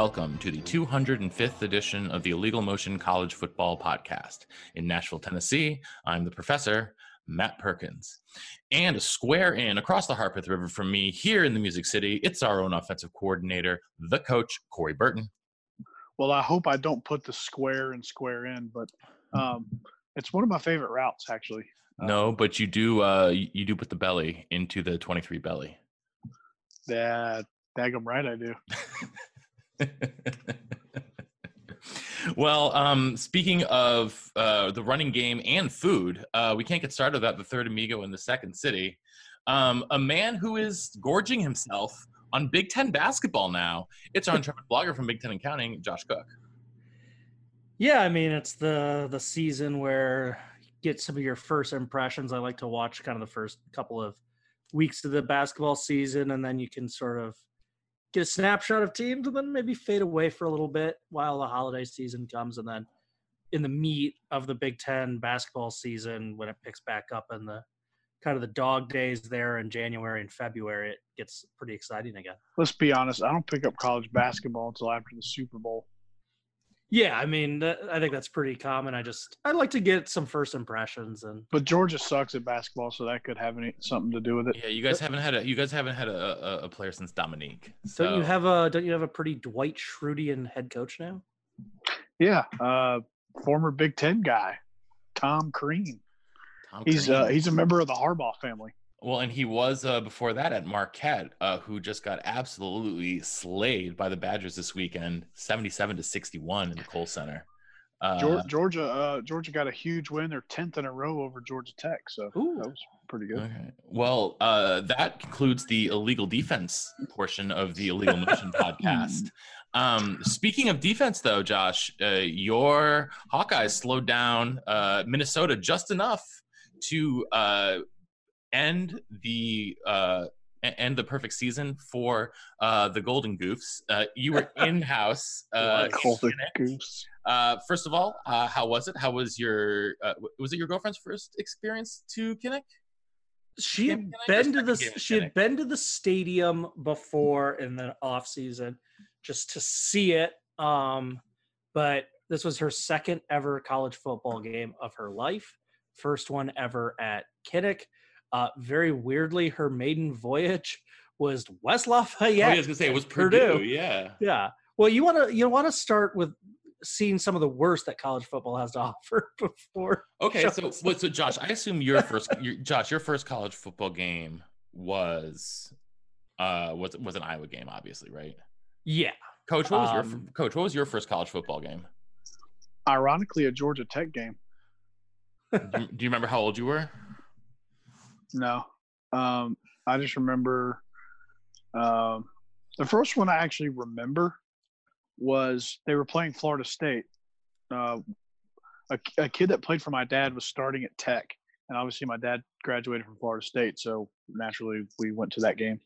Welcome to the 205th edition of the Illegal Motion College Football Podcast. In Nashville, Tennessee, I'm the professor, Matt Perkins. And a square in across the Harpeth River from me here in the Music City, it's our own offensive coordinator, the coach, Corey Burton. Well, I hope I don't put the square and square in, but um, it's one of my favorite routes, actually. No, but you do uh, you do put the belly into the 23 belly. That daggum right, I do. well, um, speaking of uh, the running game and food, uh, we can't get started without the third amigo in the second city. Um, a man who is gorging himself on Big Ten basketball now. It's our intrepid blogger from Big Ten and Counting, Josh Cook. Yeah, I mean it's the the season where you get some of your first impressions. I like to watch kind of the first couple of weeks of the basketball season, and then you can sort of get a snapshot of teams and then maybe fade away for a little bit while the holiday season comes and then in the meat of the Big Ten basketball season when it picks back up in the kind of the dog days there in January and February, it gets pretty exciting again. Let's be honest, I don't pick up college basketball until after the Super Bowl. Yeah, I mean, I think that's pretty common. I just I like to get some first impressions and. But Georgia sucks at basketball, so that could have any something to do with it. Yeah, you guys haven't had a you guys haven't had a, a, a player since Dominique. So. Don't you have a don't you have a pretty Dwight Schrutean head coach now? Yeah, uh, former Big Ten guy, Tom Crean. Tom he's Crean. Uh, he's a member of the Harbaugh family. Well, and he was uh, before that at Marquette, uh, who just got absolutely slayed by the Badgers this weekend, seventy-seven to sixty-one in the Kohl Center. Uh, Georgia, uh, Georgia got a huge win. They're tenth in a row over Georgia Tech, so Ooh. that was pretty good. Okay. Well, uh, that concludes the illegal defense portion of the Illegal Motion podcast. Um, speaking of defense, though, Josh, uh, your Hawkeyes slowed down Minnesota just enough to end the uh, end the perfect season for uh, the Golden Goofs. Uh, you were in house. Uh, Golden Goofs. Uh, first of all, uh, how was it? How was your? Uh, was it your girlfriend's first experience to Kinnick? She had been to the she had been to the stadium before in the off season just to see it. Um, but this was her second ever college football game of her life. First one ever at Kinnick. Uh, very weirdly, her maiden voyage was West Lafayette. Oh, I was gonna say it was Purdue. Purdue. Yeah, yeah. Well, you want to you want to start with seeing some of the worst that college football has to offer before. Okay, so so Josh, I assume your first, your, Josh, your first college football game was uh was was an Iowa game, obviously, right? Yeah. Coach, what was um, your coach? What was your first college football game? Ironically, a Georgia Tech game. do, you, do you remember how old you were? No. Um, I just remember um, the first one I actually remember was they were playing Florida State. Uh, a, a kid that played for my dad was starting at Tech, and obviously my dad graduated from Florida State, so naturally we went to that game.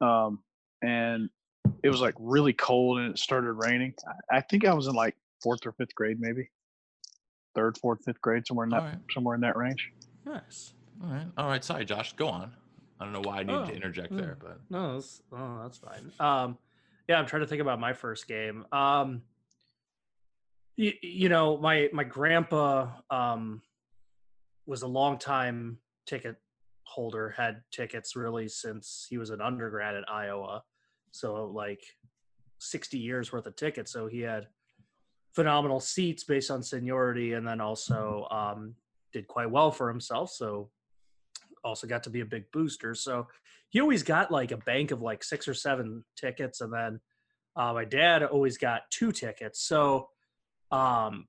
Um, and it was like really cold, and it started raining. I, I think I was in like fourth or fifth grade, maybe third, fourth, fifth grade, somewhere in that right. somewhere in that range. Nice. All right. All right. Sorry, Josh. Go on. I don't know why I needed oh, to interject there, but no, that's, oh, that's fine. Um, yeah, I'm trying to think about my first game. Um, you, you know, my my grandpa um was a long time ticket holder, had tickets really since he was an undergrad at Iowa, so like 60 years worth of tickets. So he had phenomenal seats based on seniority, and then also um, did quite well for himself. So also got to be a big booster. So he always got like a bank of like six or seven tickets, and then uh, my dad always got two tickets. So um,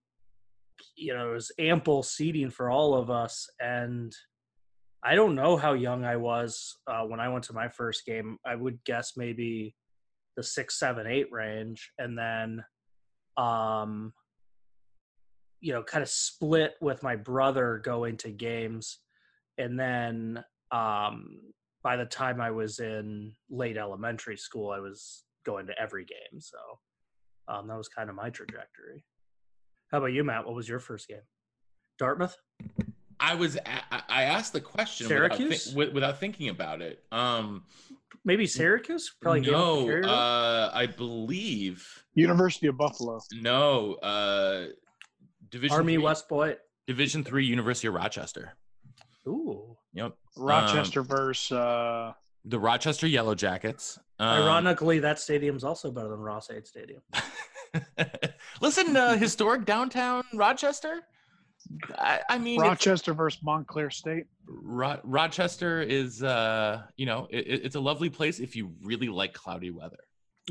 you know, it was ample seating for all of us. And I don't know how young I was uh, when I went to my first game. I would guess maybe the six, seven, eight range. And then, um, you know, kind of split with my brother going to games. And then, um, by the time I was in late elementary school, I was going to every game. So um, that was kind of my trajectory. How about you, Matt? What was your first game? Dartmouth. I was a- I asked the question Syracuse? without, thi- without thinking about it. Um, Maybe Syracuse. Probably no, uh, I believe University of Buffalo. no. Uh, Division Army three, West Point. Division three, University of Rochester. Ooh. Yep, Rochester Um, versus uh, the Rochester Yellow Jackets. Um, Ironically, that stadium's also better than Ross-Ade Stadium. Listen, uh, historic downtown Rochester. I, I mean, Rochester versus Montclair State. Ro- Rochester is, uh, you know, it, it- it's a lovely place if you really like cloudy weather.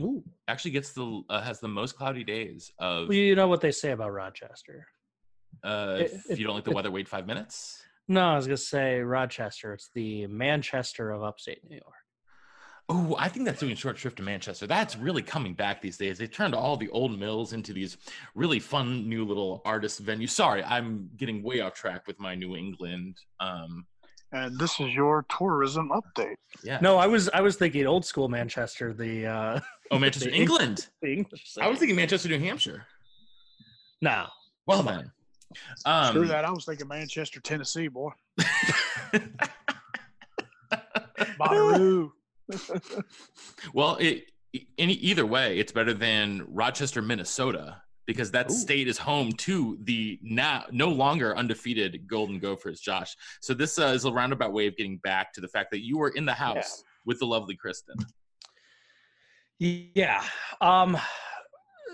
Ooh. Actually, gets the uh, has the most cloudy days of. Well, you know what they say about Rochester. Uh, it- if you don't like the weather, wait five minutes. No, I was gonna say Rochester. It's the Manchester of upstate New York. Oh, I think that's doing a short trip to Manchester. That's really coming back these days. They turned all the old mills into these really fun new little artist venues. Sorry, I'm getting way off track with my New England. Um, And this is your tourism update. yeah. No, I was I was thinking old school Manchester, the uh Oh, Manchester, the Eng- England. English. I was thinking Manchester, New Hampshire. no. Well then. Um, Screw that. I was thinking Manchester, Tennessee, boy. Bonnaroo. well, it, any either way, it's better than Rochester, Minnesota, because that Ooh. state is home to the now no longer undefeated Golden Gophers. Josh, so this uh, is a roundabout way of getting back to the fact that you were in the house with the lovely Kristen. Yeah. Um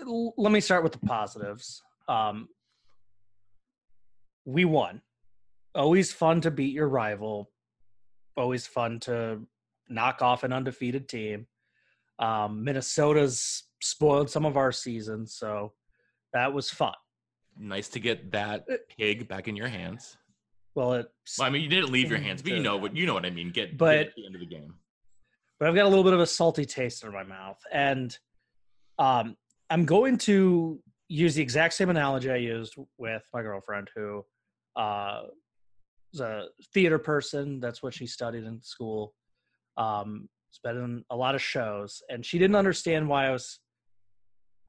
l- let me start with the positives. Um we won. Always fun to beat your rival. Always fun to knock off an undefeated team. Um Minnesota's spoiled some of our seasons, so that was fun. Nice to get that Uh, pig back in your hands. Well, it Well, I mean, you didn't leave your hands, but you know what you know what I mean. Get, But- get at the end of the game. but I've got a little bit of a salty taste in my mouth. And um, I'm going to use the exact same analogy I used with my girlfriend, who uh, is a theater person. That's what she studied in school. Um, has been in a lot of shows, and she didn't understand why I was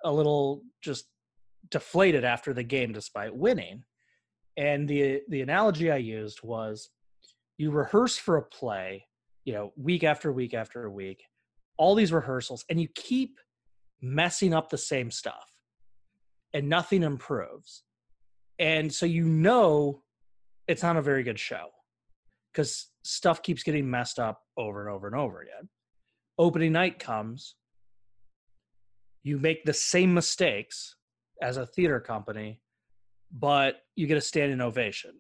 a little just deflated after the game, despite winning. And the the analogy I used was, you rehearse for a play you know, week after week after week, all these rehearsals, and you keep messing up the same stuff and nothing improves. And so you know it's not a very good show because stuff keeps getting messed up over and over and over again. Opening night comes, you make the same mistakes as a theater company, but you get a standing ovation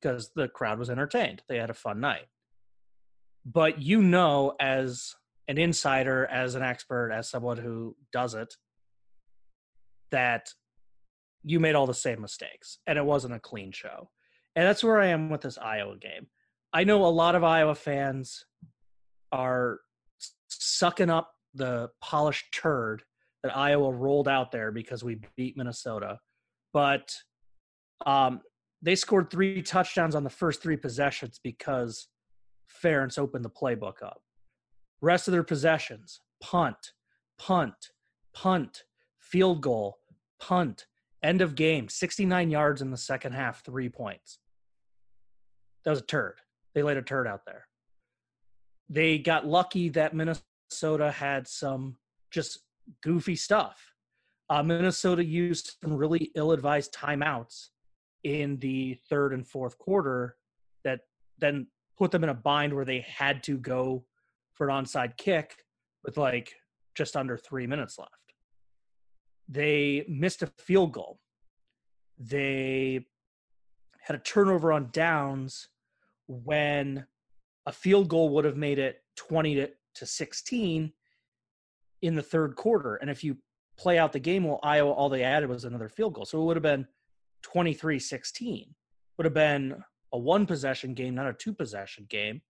because the crowd was entertained. They had a fun night but you know as an insider as an expert as someone who does it that you made all the same mistakes and it wasn't a clean show and that's where i am with this iowa game i know a lot of iowa fans are sucking up the polished turd that iowa rolled out there because we beat minnesota but um, they scored three touchdowns on the first three possessions because Ferentz opened the playbook up. Rest of their possessions punt, punt, punt, field goal, punt, end of game, 69 yards in the second half, three points. That was a turd. They laid a turd out there. They got lucky that Minnesota had some just goofy stuff. Uh, Minnesota used some really ill advised timeouts in the third and fourth quarter that then put them in a bind where they had to go for an onside kick with like just under three minutes left. They missed a field goal. They had a turnover on downs when a field goal would have made it 20 to, to 16 in the third quarter. And if you play out the game, well, Iowa, all they added was another field goal. So it would have been 23-16 would have been a one possession game, not a two possession game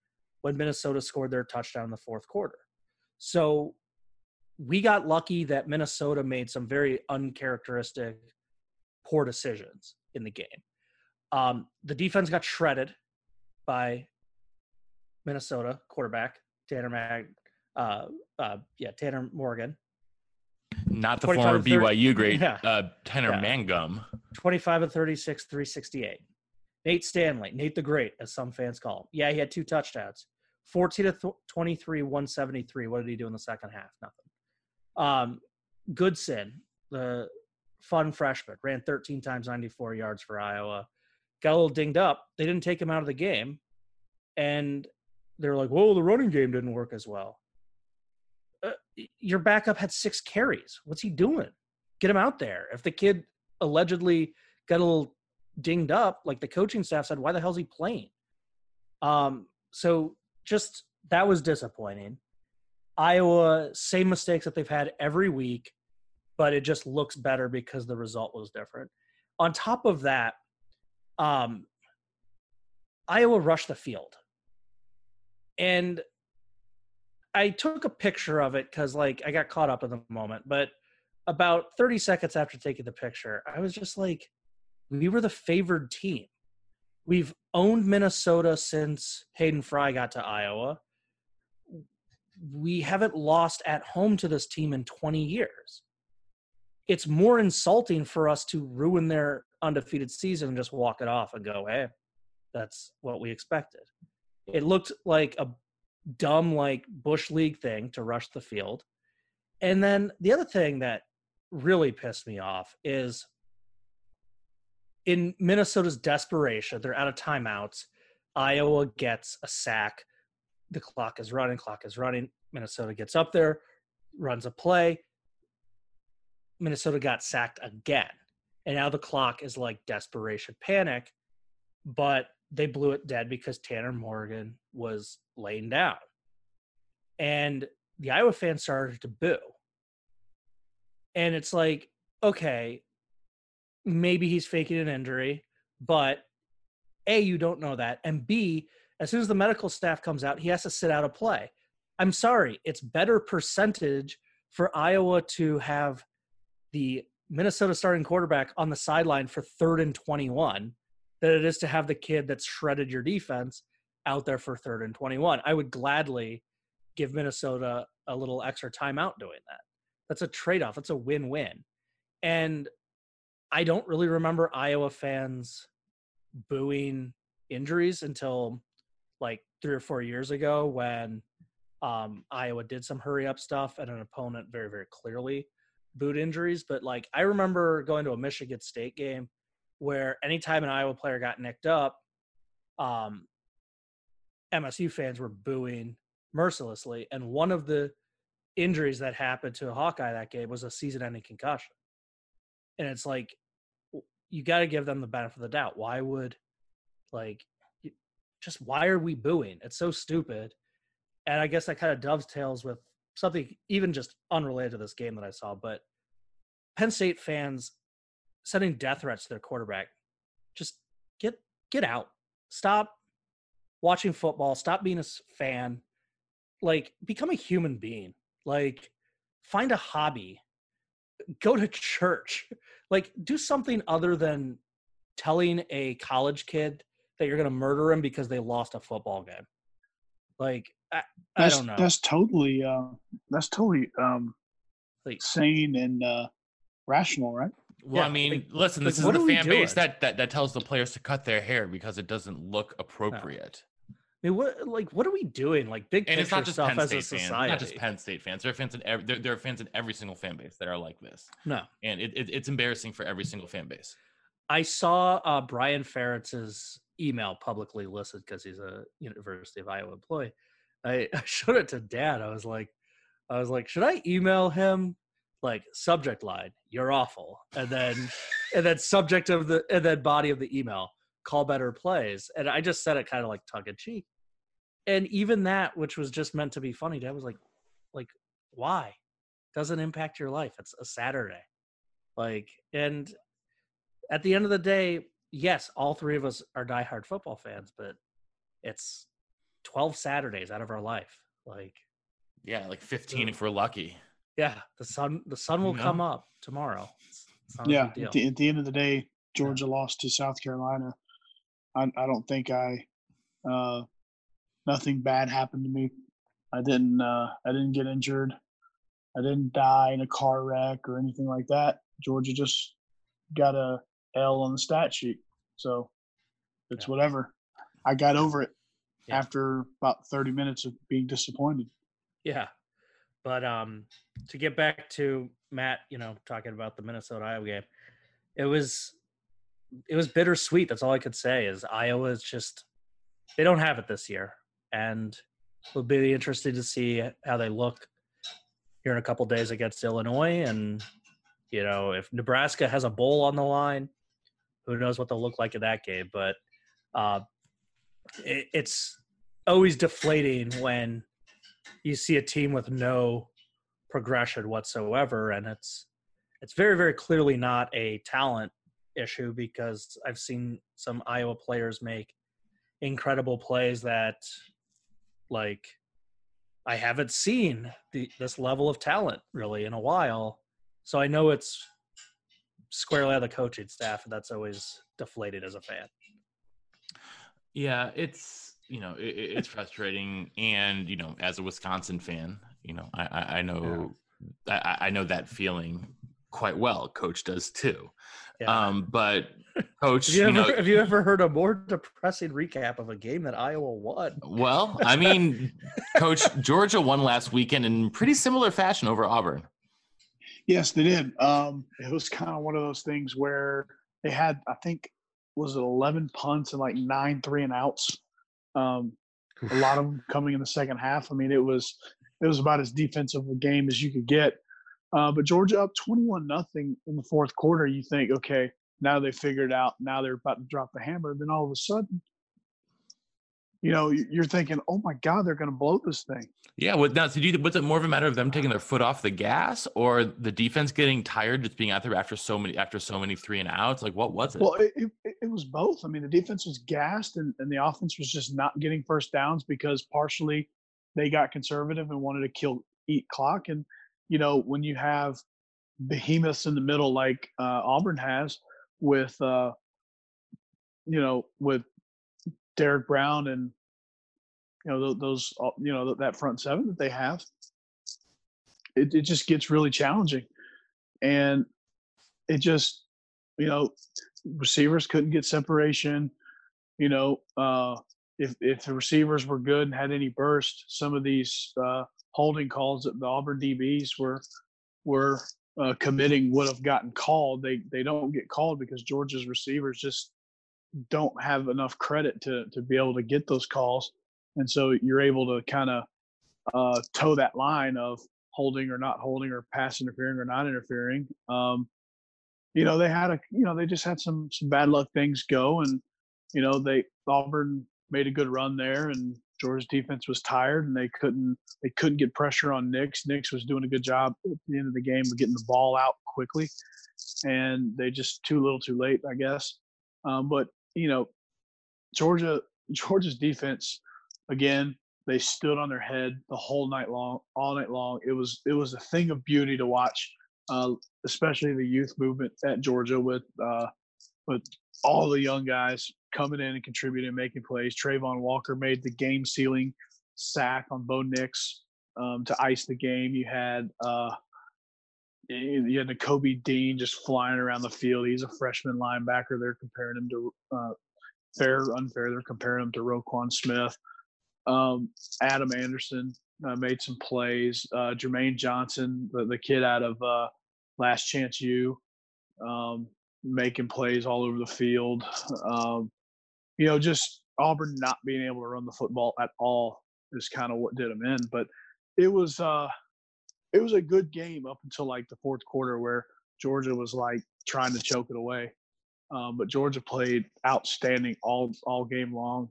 when Minnesota scored their touchdown in the fourth quarter. So we got lucky that Minnesota made some very uncharacteristic poor decisions in the game. Um, the defense got shredded by Minnesota quarterback Tanner Mag, uh, uh, yeah, Tanner Morgan. Not the former BYU great Yeah. uh, Tanner Yeah. Mangum. 25 of 36, 368. Nate Stanley, Nate the Great, as some fans call him. Yeah, he had two touchdowns. 14 to th- 23, 173. What did he do in the second half? Nothing. Um, Goodson, the fun freshman, ran 13 times 94 yards for Iowa. Got a little dinged up. They didn't take him out of the game. And they're like, whoa, the running game didn't work as well. Uh, your backup had six carries. What's he doing? Get him out there. If the kid allegedly got a little dinged up, like the coaching staff said, why the hell's he playing? Um, so just that was disappointing. Iowa, same mistakes that they've had every week, but it just looks better because the result was different. On top of that, um, Iowa rushed the field. And I took a picture of it because, like, I got caught up in the moment. But about 30 seconds after taking the picture, I was just like, we were the favored team. We've owned Minnesota since Hayden Fry got to Iowa. We haven't lost at home to this team in 20 years. It's more insulting for us to ruin their undefeated season and just walk it off and go, hey, that's what we expected. It looked like a dumb, like Bush League thing to rush the field. And then the other thing that really pissed me off is in Minnesota's desperation, they're out of timeouts. Iowa gets a sack. The clock is running, clock is running. Minnesota gets up there, runs a play. Minnesota got sacked again. And now the clock is like desperation panic, but they blew it dead because Tanner Morgan was laying down. And the Iowa fans started to boo. And it's like, okay, maybe he's faking an injury, but A, you don't know that. And B, as soon as the medical staff comes out, he has to sit out a play. I'm sorry, it's better percentage for Iowa to have the Minnesota starting quarterback on the sideline for third and 21 than it is to have the kid that's shredded your defense out there for third and 21. I would gladly give Minnesota a little extra timeout doing that. That's a trade off, that's a win win. And I don't really remember Iowa fans booing injuries until like three or four years ago when um, Iowa did some hurry up stuff and an opponent very, very clearly booed injuries. But like I remember going to a Michigan State game where anytime an Iowa player got nicked up, um, MSU fans were booing mercilessly. And one of the injuries that happened to a Hawkeye that game was a season ending concussion. And it's like, you got to give them the benefit of the doubt. Why would, like, just why are we booing? It's so stupid. And I guess that kind of dovetails with something even just unrelated to this game that I saw. But Penn State fans sending death threats to their quarterback, just get get out. Stop watching football. Stop being a fan. Like, become a human being. Like, find a hobby. Go to church. Like, do something other than telling a college kid that you're going to murder him because they lost a football game. Like, I, I That's don't know. that's totally uh, that's totally um, Like, sane and uh, rational, right? Well, I mean, like- listen, like, this is what the fan base that, that that tells the players to cut their hair because it doesn't look appropriate. I mean, what like what are we doing? Like big And picture it's not just stuff Penn as State a fans, society. not just Penn State fans. There are fans in every, there, there are fans in every single fan base that are like this, No, and it, it, it's embarrassing for every single fan base. I saw uh, Brian Ferentz's email publicly listed because he's a University of Iowa employee. I, I showed it to Dad. I was like, I was like, should I email him? Like subject line, you're awful, and then and then subject of the and then body of the email, call better plays. And I just said it kind of like tongue in cheek. And even that, which was just meant to be funny, Dad was like, like, why? Doesn't impact your life. It's a Saturday. Like, and at the end of the day, yes, all three of us are diehard football fans, but it's 12 Saturdays out of our life. Like, yeah, like 15 if we're lucky. Yeah, the sun the sun will You know? come up tomorrow. It's, it's not a Yeah, at the, at the end of the day, Georgia lost to South Carolina. I, I don't think I, uh, nothing bad happened to me. I didn't, uh, I didn't get injured. I didn't die in a car wreck or anything like that. Georgia just got a L on the stat sheet, so it's Yeah. whatever. I got over it Yeah. after about 30 minutes of being disappointed. Yeah. But um to get back to Matt, you know, talking about the Minnesota Iowa game, it was it was bittersweet. That's all I could say is Iowa is just they don't have it this year. And it'll be interesting to see how they look here in a couple days against Illinois. And you know, if Nebraska has a bowl on the line, who knows what they'll look like in that game. But uh it, it's always deflating when you see a team with no progression whatsoever and it's it's very very clearly not a talent issue because I've seen some Iowa players make incredible plays that like I haven't seen the, this level of talent really in a while. So I know it's squarely on the coaching staff and that's always deflated as a fan. Yeah, it's you know it, it- it's frustrating, and you know as a Wisconsin fan, you know I I, I know I, I know that feeling quite well. Coach does too. Yeah. Um, but coach, have, you you ever, know, have you ever heard a more depressing recap of a game that Iowa won? well, I mean, coach Georgia won last weekend in pretty similar fashion over Auburn. Yes, they did. Um, it was kind of one of those things where they had, I think, was it eleven punts and like nine three and outs. Um, a lot of them coming in the second half. I mean, it was it was about as defensive a game as you could get. Uh, but Georgia up twenty-one nothing in the fourth quarter. You think, okay, now they figured out. Now they're about to drop the hammer. Then all of a sudden, you know, you- you're thinking, oh my God, they're going to blow this thing. Yeah, what now? So do you, was it more of a matter of them taking their foot off the gas, or the defense getting tired just being out there after so many after so many three and outs? Like, what was it? Well, it, it, it was both. I mean, the defense was gassed and, and the offense was just not getting first downs because partially they got conservative and wanted to kill, eat clock. And, you know, when you have behemoths in the middle like uh, Auburn has with, uh, you know, with Derrick Brown and, you know, those, uh, you know, that front seven that they have, it, it just gets really challenging. And it just, you know, receivers couldn't get separation. You know, uh, if if the receivers were good and had any burst, some of these uh, holding calls that the Auburn DBs were were uh, committing would have gotten called. They they don't get called because Georgia's receivers just don't have enough credit to to be able to get those calls, and so you're able to kind of uh, toe that line of holding or not holding or pass interfering or not interfering. Um, you know they had a you know they just had some some bad luck things go and you know they auburn made a good run there and georgia's defense was tired and they couldn't they couldn't get pressure on Nix. Nix was doing a good job at the end of the game of getting the ball out quickly and they just too little too late i guess um, but you know georgia georgia's defense again they stood on their head the whole night long all night long it was it was a thing of beauty to watch uh, especially the youth movement at Georgia with uh, with all the young guys coming in and contributing, making plays. Travon Walker made the game sealing sack on Bo Nix um, to ice the game. You had uh, you had Kobe Dean just flying around the field. He's a freshman linebacker. They're comparing him to uh, fair or unfair. They're comparing him to Roquan Smith. Um, Adam Anderson uh, made some plays. Uh, Jermaine Johnson, the, the kid out of uh, Last Chance U, um, making plays all over the field. Um, you know, just Auburn not being able to run the football at all is kind of what did him in. But it was uh, it was a good game up until like the fourth quarter where Georgia was like trying to choke it away. Um, but Georgia played outstanding all all game long.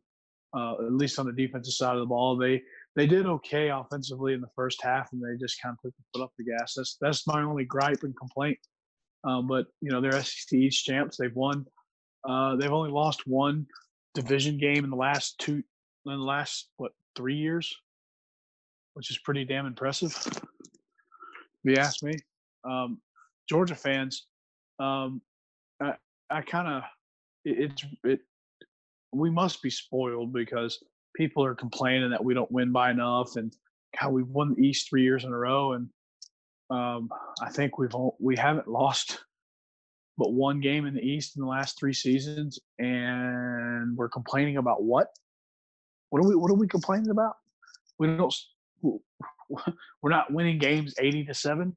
Uh, at least on the defensive side of the ball, they they did okay offensively in the first half, and they just kind of put foot off the gas. That's that's my only gripe and complaint. Um, but you know they're SEC East champs. They've won. Uh, they've only lost one division game in the last two, in the last what three years, which is pretty damn impressive. You ask me, um, Georgia fans, um, I, I kind of it, it's it. We must be spoiled because people are complaining that we don't win by enough, and how we won the East three years in a row, and um, I think we've we haven't lost but one game in the East in the last three seasons, and we're complaining about what? What are we? What are we complaining about? We don't. We're not winning games eighty to seven.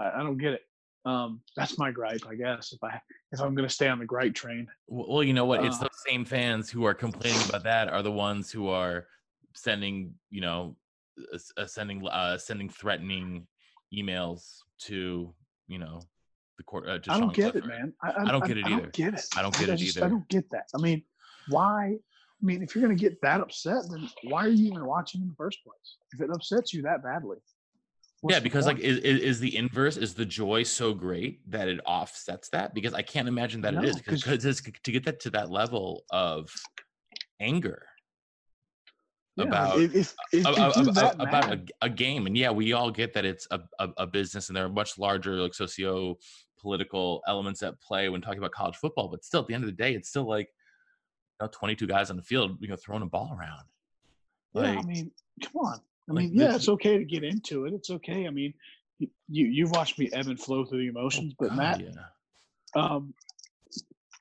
I, I don't get it. Um, that's my gripe, I guess. If I if I'm going to stay on the gripe train. Well, you know what? It's Uh, those same fans who are complaining about that are the ones who are sending, you know, uh, sending uh, sending threatening emails to, you know, the court. Uh, to I don't get it, man. I, I don't get it I either. don't get it. I don't get it just, either. I don't get that. I mean, why? I mean, if you're going to get that upset, then why are you even watching in the first place? If it upsets you that badly. yeah, because like is, is is the inverse is the joy so great that it offsets that? Because I can't imagine that it No, is 'cause- because to get that to that level of anger Yeah, about if, if, if, about a, a game and yeah we all get that it's a, a, a business and there are much larger like socio political elements at play when talking about college football but still at the end of the day it's still like know 22 guys on the field you know throwing a ball around Yeah, I mean, come on. I like mean, yeah, this- it's okay to get into it. It's okay. I mean, you you you've watched me ebb and flow through the emotions, but God, Matt, yeah um,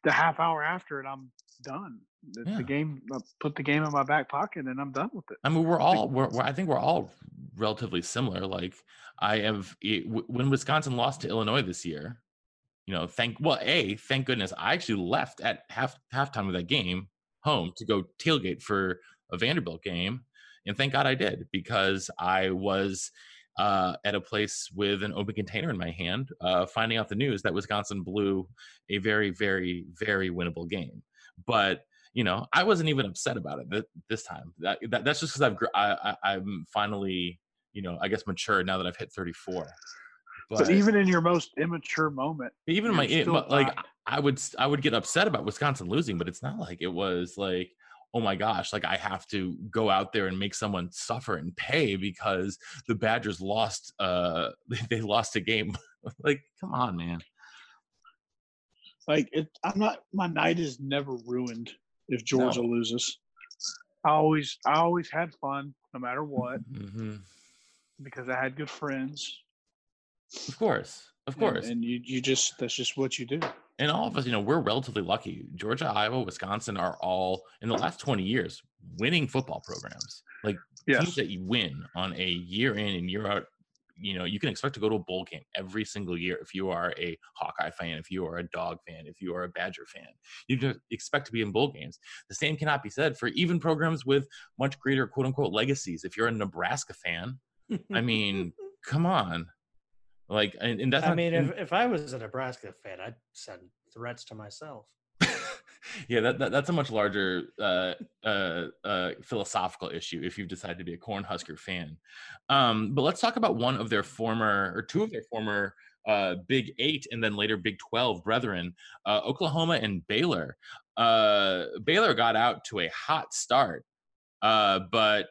the half hour after it, I'm done. The, Yeah. the game, I put the game in my back pocket, and I'm done with it. I mean, we're all we're, we're I think we're all relatively similar. Like I have it, when Wisconsin lost to Illinois this year. You know, thank well, a thank goodness I actually left at half halftime of that game home to go tailgate for a Vanderbilt game, and thank God I did because I was uh, at a place with an open container in my hand, uh, finding out the news that Wisconsin blew a very, very, very winnable game. But you know, I wasn't even upset about it th- this time. That, that that's just because I've I, I, I'm finally, you know, I guess mature now that I've hit 34. But, But even in your most immature moment, even my you're it- still but, like not- I would I would get upset about Wisconsin losing, but it's not like it was like oh my gosh, like I have to go out there and make someone suffer and pay because the Badgers lost uh they lost a game. like come on, man. like it, I'm not. My night is never ruined if Georgia No. loses. I always, I always had fun no matter what hmm because I had good friends. Of course. Of course. and, you, you just that's just what you do. and all of us, you know, we're relatively lucky. Georgia, Iowa, Wisconsin are all in the last 20 years winning football programs. Like teams that you win on a year in and year out. You know, you can expect to go to a bowl game every single year if you are a Hawkeye fan, if you are a Dog fan, if you are a Badger fan. You can expect to be in bowl games. The same cannot be said for even programs with much greater quote unquote legacies. If you're a Nebraska fan, I mean, come on. Like, and, and that's I not, mean, if, if I was a Nebraska fan, I'd send threats to myself. yeah, that, that that's a much larger uh, uh, uh, philosophical issue if you decide to be a Cornhusker fan. Um, but let's talk about one of their former or two of their former uh, Big Eight and then later Big Twelve brethren, uh, Oklahoma and Baylor. Uh, Baylor got out to a hot start, uh, but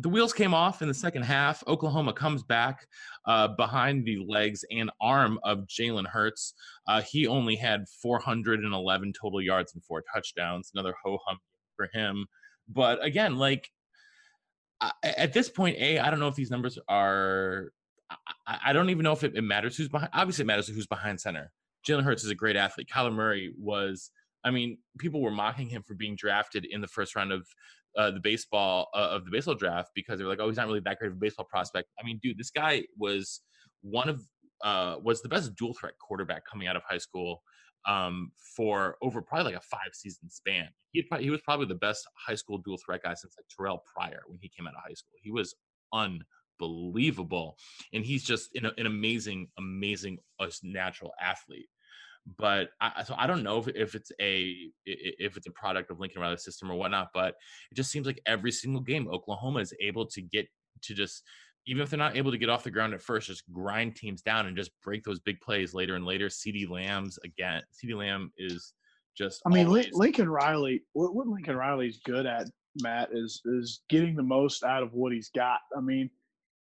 the wheels came off in the second half. Oklahoma comes back uh, behind the legs and arm of Jalen Hurts. Uh, he only had 411 total yards and four touchdowns. Another ho hum for him. But again, like at this point, a I don't know if these numbers are. I, I don't even know if it, it matters who's behind. Obviously, it matters who's behind center. Jalen Hurts is a great athlete. Kyler Murray was. I mean, people were mocking him for being drafted in the first round of uh, the baseball uh, of the baseball draft because they were like, "Oh, he's not really that great of a baseball prospect." I mean, dude, this guy was one of uh, was the best dual threat quarterback coming out of high school um, for over probably like a five season span. He probably, he was probably the best high school dual threat guy since like Terrelle Pryor when he came out of high school. He was unbelievable, and he's just an, an amazing, amazing natural athlete. But I, so I don't know if, if it's a if it's a product of Lincoln Riley's system or whatnot. But it just seems like every single game Oklahoma is able to get to just even if they're not able to get off the ground at first, just grind teams down and just break those big plays later and later. CeeDee Lamb's again. CD Lamb is just. I mean, always- Lincoln Riley. What, what Lincoln Riley's good at, Matt, is is getting the most out of what he's got. I mean,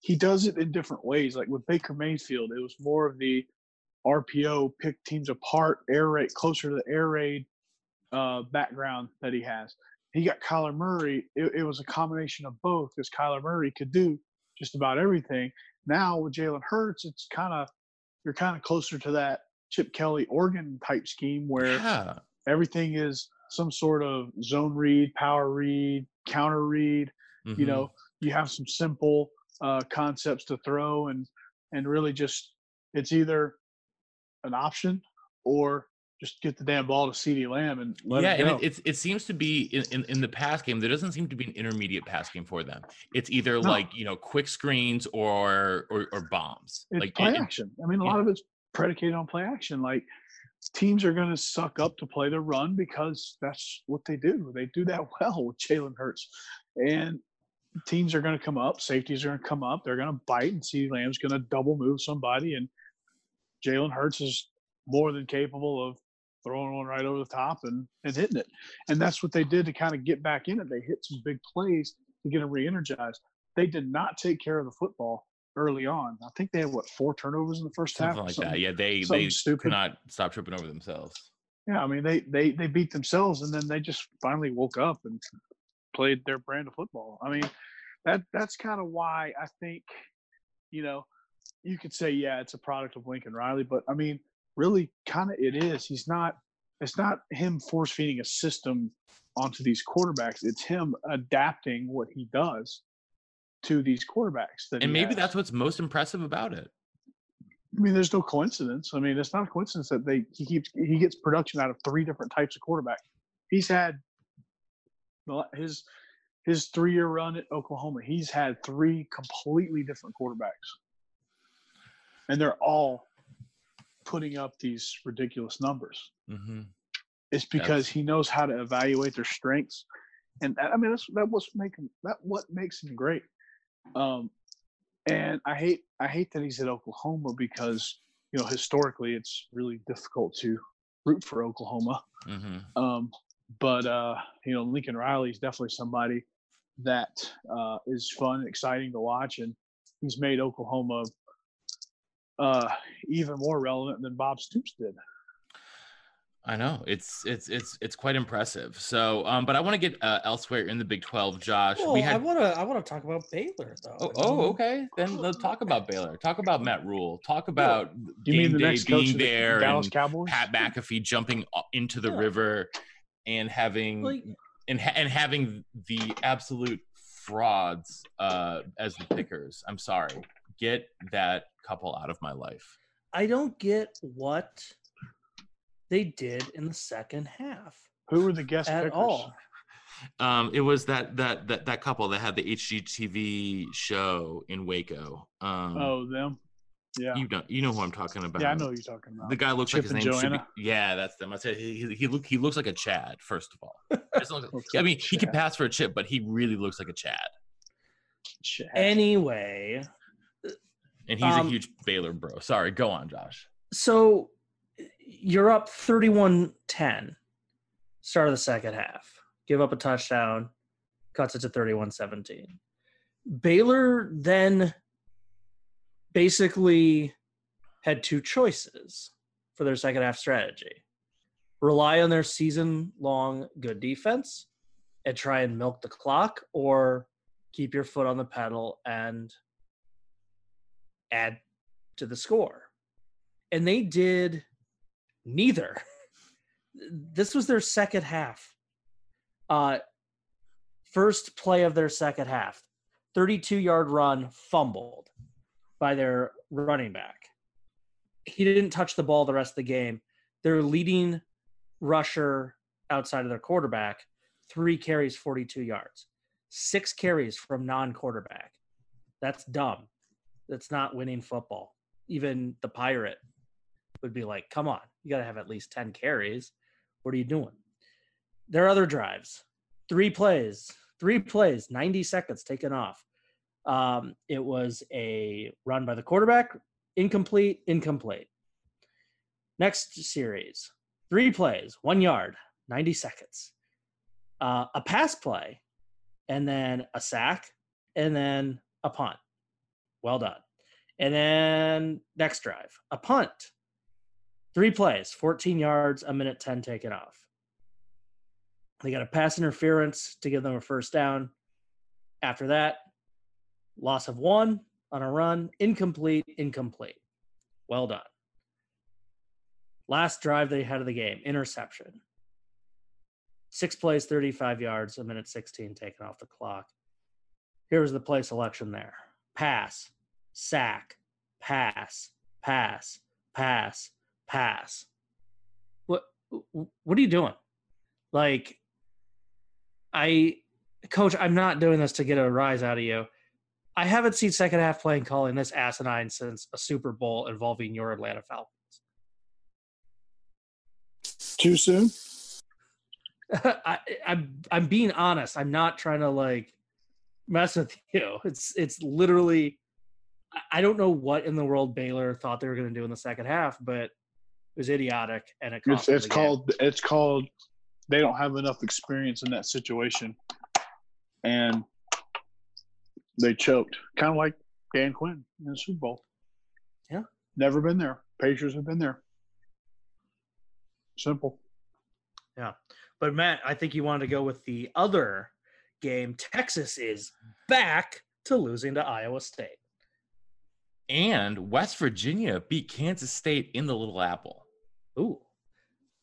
he does it in different ways. Like with Baker Mayfield, it was more of the RPO, pick teams apart, air raid, closer to the air raid uh, background that he has. He got Kyler Murray. It, it was a combination of both because Kyler Murray could do just about everything. Now with Jalen Hurts, it's kind of you're kind of closer to that Chip Kelly Oregon type scheme where yeah. everything is some sort of zone read, power read, counter read. You Mhm. know, you have some simple uh, concepts to throw, and and really just it's either an option or just get the damn ball to CeeDee Lamb and let yeah, it go. and it, it's it seems to be in, in in the pass game. There doesn't seem to be an intermediate pass game for them. It's either No. like you know quick screens or or, or bombs. It's like play it- action. I mean, a yeah. lot of it's predicated on play action. Like teams are going to suck up to play the run because that's what they do. They do that well with Jalen Hurts, and teams are going to come up. Safeties are going to come up. They're going to bite, and see Lamb's going to double move somebody, and Jalen Hurts is more than capable of throwing one right over the top and, and hitting it. And that's what they did to kind of get back in it. They hit some big plays to get them re-energized. They did not take care of the football early on. I think they had what four turnovers in the first half. something or like something? that. Yeah, they they stupid. could not stop tripping over themselves. Yeah, I mean they they they beat themselves and then they just finally woke up and played their brand of football. I mean, that that's kind of why I think, you know, you could say yeah, it's a product of Lincoln Riley, but I mean, really kind of it is. He's not it's not him force feeding a system onto these quarterbacks. It's him adapting what he does to these quarterbacks. That And maybe has. that's what's most impressive about it. I mean, there's no coincidence. I mean, it's not a coincidence that they he keeps he gets production out of three different types of quarterback. He's had his his three year run at Oklahoma. He's had three completely different quarterbacks, and they're all putting up these ridiculous numbers. hmm It's because he knows how to evaluate their strengths, and that, I mean that's that making that what makes him great. Um, and I hate I hate that he's at Oklahoma because you know historically it's really difficult to root for Oklahoma. hmm Um, but uh, you know Lincoln Riley is definitely somebody that uh, is fun and exciting to watch, and he's made Oklahoma uh, even more relevant than Bob Stoops did. I know it's it's it's it's quite impressive. So, um, but I want to get uh, elsewhere in the Big Twelve, Josh. Well, we I want to. I want to talk about Baylor though. Oh, oh, okay. Then let's talk about Baylor. Talk about Matt Rhule. Talk about Do you game mean the day next coach being of the there Dallas and Cowboys? Pat McAfee jumping into the Yeah. river and having Like, and ha- and having the absolute frauds uh, as the pickers. I'm sorry. Get that couple out of my life. I don't get what they did in the second half Who were the guest at pickers? all. Um, it was that that that that couple that had the HGTV show in Waco. Um, Oh, them. Yeah. you know you know who I'm talking about. Yeah, I know what you're talking about. The guy looks Chip like his name should be. Yeah, that's them. I said he, he, he look he looks like a Chad. First of all, Doesn't look- Looks I mean he can pass for a chip, but he really looks like a Chad. Shit. Anyway, And he's Um, a huge Baylor bro. Sorry, go on, Josh. so you're up 31-10 start of the second half give up a touchdown cuts it to 31-17 baylor then basically had two choices for their second half strategy rely on their season long good defense and try and milk the clock or keep your foot on the pedal and add to the score and they did neither. This was their second half. Uh, first play of their second half 32 yard run fumbled by their running back. He didn't touch the ball the rest of the game. Their leading rusher outside of their quarterback, three carries, 42 yards, six carries from non quarterback. That's dumb. That's not winning football. Even the Pirate would be like, come on, you got to have at least 10 carries. What are you doing? There are other drives, three plays, three plays, 90 seconds taken off. Um, it was a run by the quarterback, incomplete, incomplete. Next series, three plays, one yard, 90 seconds. Uh, a pass play, and then a sack, and then a punt. Well done. And then next drive, a punt. Three plays, 14 yards, a minute 10 taken off. They got a pass interference to give them a first down. After that, loss of one on a run, incomplete, incomplete. Well done. Last drive they had of the game, interception. Six plays, 35 yards, a minute 16 taken off the clock. Here was the play selection there pass, sack, pass, pass, pass, pass. What what are you doing? Like I coach, I'm not doing this to get a rise out of you. I haven't seen second half playing calling this asinine since a Super Bowl involving your Atlanta Falcons. Too soon? I, I'm I'm being honest. I'm not trying to like mess with you. It's it's literally I don't know what in the world Baylor thought they were going to do in the second half, but it was idiotic and it It's, it's called it's called they don't have enough experience in that situation, and they choked, kind of like Dan Quinn in the Super Bowl. Yeah, never been there. Pacers have been there. Simple. Yeah, but Matt, I think you wanted to go with the other game. Texas is back to losing to Iowa State. And West Virginia beat Kansas State in the Little Apple. Ooh.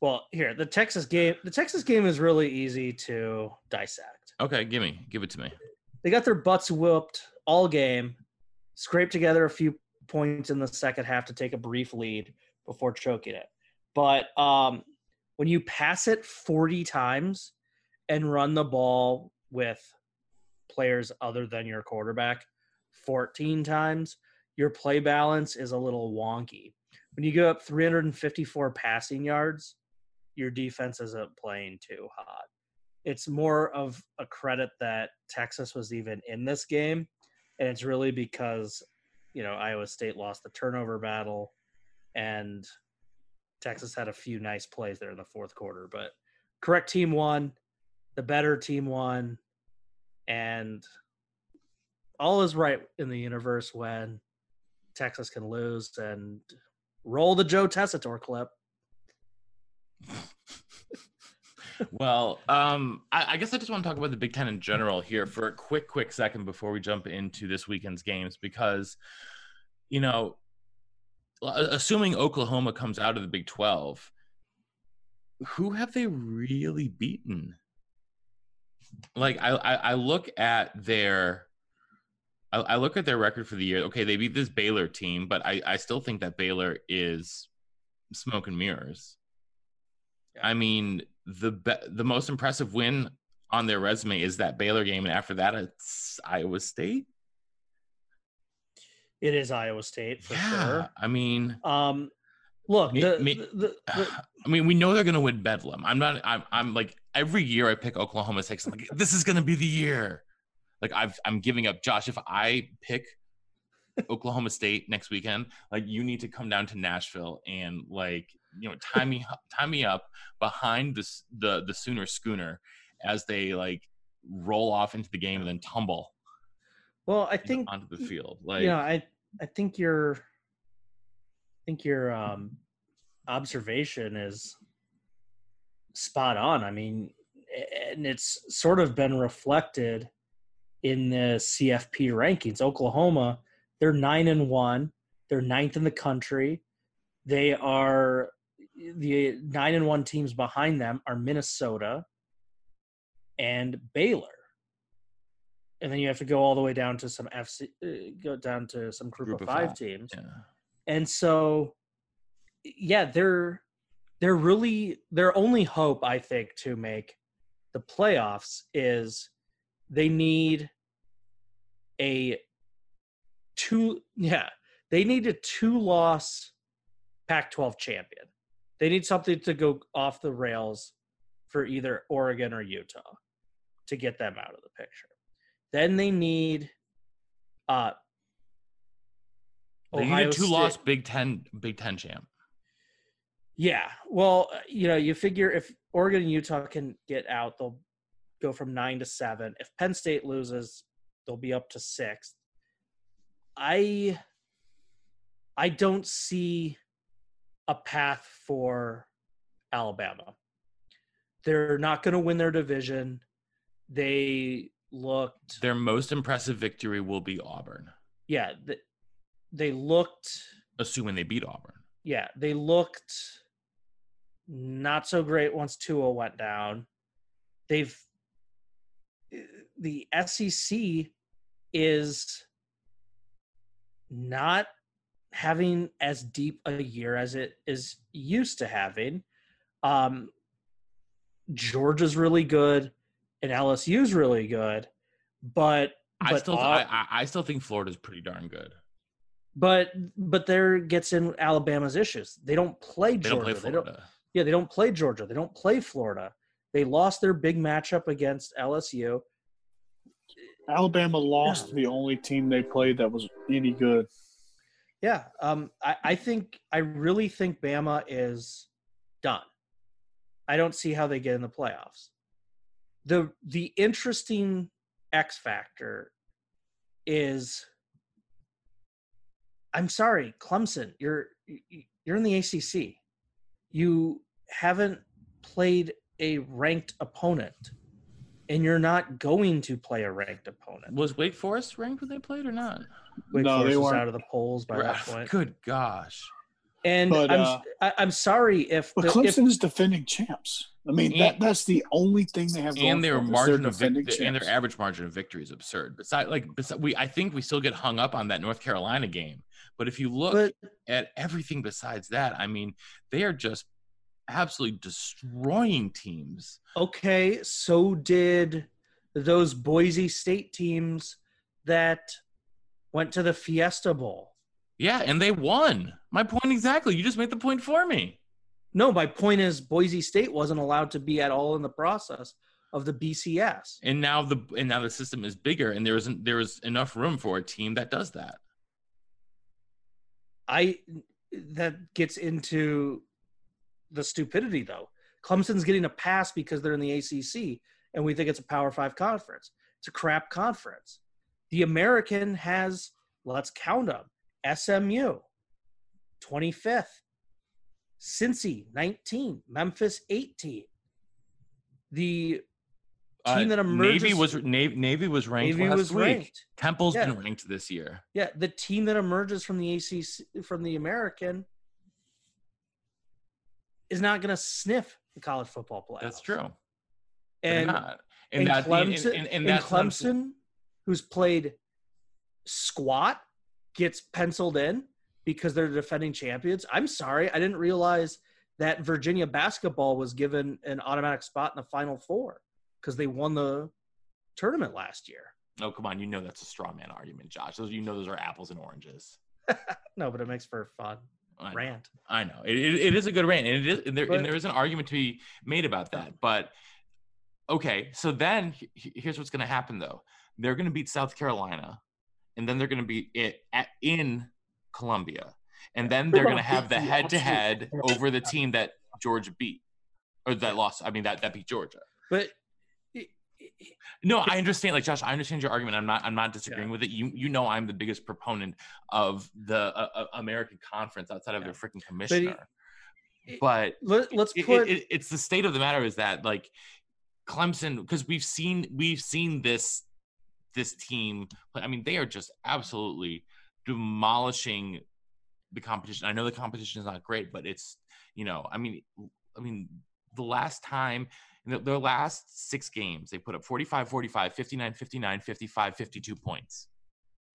Well, here the Texas game. The Texas game is really easy to dissect. Okay, give me, give it to me. They got their butts whooped all game, scraped together a few points in the second half to take a brief lead before choking it. But um, when you pass it 40 times and run the ball with players other than your quarterback 14 times, your play balance is a little wonky. When you go up 354 passing yards, your defense isn't playing too hot. It's more of a credit that Texas was even in this game. And it's really because, you know, Iowa State lost the turnover battle and Texas had a few nice plays there in the fourth quarter. But correct team won, the better team won, and all is right in the universe when Texas can lose and roll the Joe Tessitore clip well, um, I, I, guess I just want to talk about the Big Ten in general here for a quick, quick second before we jump into this weekend's games, because, you know, assuming Oklahoma comes out of the Big 12, who have they really beaten? Like, I, I, I look at their. I, I look at their record for the year. Okay, they beat this Baylor team, but I, I still think that Baylor is smoke and mirrors. I mean, the be- the most impressive win on their resume is that Baylor game, and after that, it's Iowa State. It is Iowa State for yeah, sure. I mean, um, look, me, the, me, the, the, I mean, we know they're going to win Bedlam. I'm not. I'm. I'm like every year I pick Oklahoma State. I'm like, this is going to be the year. Like I've, I'm giving up, Josh. If I pick Oklahoma State next weekend, like you need to come down to Nashville and like you know tie me tie me up behind this the the Sooner schooner as they like roll off into the game and then tumble. Well, I think know, onto the field. Like yeah, I I think your I think your um observation is spot on. I mean, and it's sort of been reflected in the CFP rankings. Oklahoma, they're nine and one. They're ninth in the country. They are the nine and one teams behind them are Minnesota and Baylor. And then you have to go all the way down to some FC, uh, go down to some group, group of, five, five, teams. Yeah. And so, yeah, they're they're really their only hope, I think, to make the playoffs is they need a two yeah they need a two loss Pac 12 champion. They need something to go off the rails for either Oregon or Utah to get them out of the picture. Then they need Uh, They need a two State- loss Big Ten Big Ten champ. Yeah. Well, uh, you know, you figure if Oregon and Utah can get out, they'll go from nine to seven. If Penn State loses, they'll be up to six. I I don't see a path for Alabama. They're not going to win their division. They looked Their most impressive victory will be Auburn, yeah, th- they looked assuming they beat Auburn. yeah, they looked not so great once Tua went down. They've the SEC is not having as deep a year as it is used to having. Um, Georgia's really good and LSU's really good, but I still Au- I, I- still think Florida's pretty darn good. but but there gets in Alabama's issues. They don't play They Georgia. don't play They don't, Florida. Yeah, they don't play Georgia. They don't play Florida. They lost their big matchup against LSU. Alabama lost the only team they played that was any good. Yeah, um, I, I think I really think Bama is done. I don't see how they get in the playoffs. the The interesting X factor is, I'm sorry, Clemson. You're you're in the ACC. You haven't played a ranked opponent, and you're not going to play a ranked opponent. Was Wake Forest ranked when they played or not? Wake No, they Forest was weren't. out of the polls by that point. Good gosh. And But, I'm uh, I, I'm sorry if But the, if Clemson is defending champs. I mean, that, that's the only thing they have And their for them is margin of defending victory and their average margin of victory is absurd. Besides, like, besides, we I think we still get hung up on that North Carolina game. But if you look but at everything besides that, I mean, they are just absolutely destroying teams. okay, so did those Boise State teams that went to the Fiesta Bowl. Yeah, and they won. My point exactly. You just made the point for me. No, my point is Boise State wasn't allowed to be at all in the process of the BCS. And now the and now the system is bigger, and there isn't there is enough room for a team that does that. I that gets into the stupidity though. Clemson's getting a pass because they're in the ACC and we think it's a Power 5 conference. It's a crap conference. The American has let's count them. SMU 25th. Cincy 19, Memphis 18. The team that emerges Uh, Navy was Navy, Navy was ranked Navy last was week. ranked. Temple's Yeah. been ranked this year. Yeah, the team that emerges from the ACC from the American is not going to sniff the college football playoffs. That's true. They're And not. and, that- Clemson, and- and- and Clemson, who's played squat, gets penciled in because they're defending champions. I'm sorry, I didn't realize that Virginia basketball was given an automatic spot in the Final Four because they won the tournament last year. Oh, come on. You know that's a straw man argument, Josh. Those you know those are apples and oranges. No, but it makes for a fun I know. rant. I know it, it, it is a good rant, and it is, and there, But- and there is an argument to be made about that. But okay, so then he- he- here's what's going to happen though: they're going to beat South Carolina, and then they're going to be it at, in Columbia, and then they're going to have the head-to-head over the team that Georgia beat, or that lost. I mean that that beat Georgia. But No, I understand. Like Josh, I understand your argument. I'm not. I'm not disagreeing with it. You you know I'm the biggest proponent of the uh, uh, American Conference outside of Yeah. their freaking commissioner. it- But let, let's put it, it- it's the state of the matter is that like Clemson because we've seen we've seen this this team. I mean, they are just absolutely demolishing the competition. I know the competition is not great, but it's you know, I mean, I mean, the last time in their last six games, they put up 45, 45, 59, 59, 55, 52 points.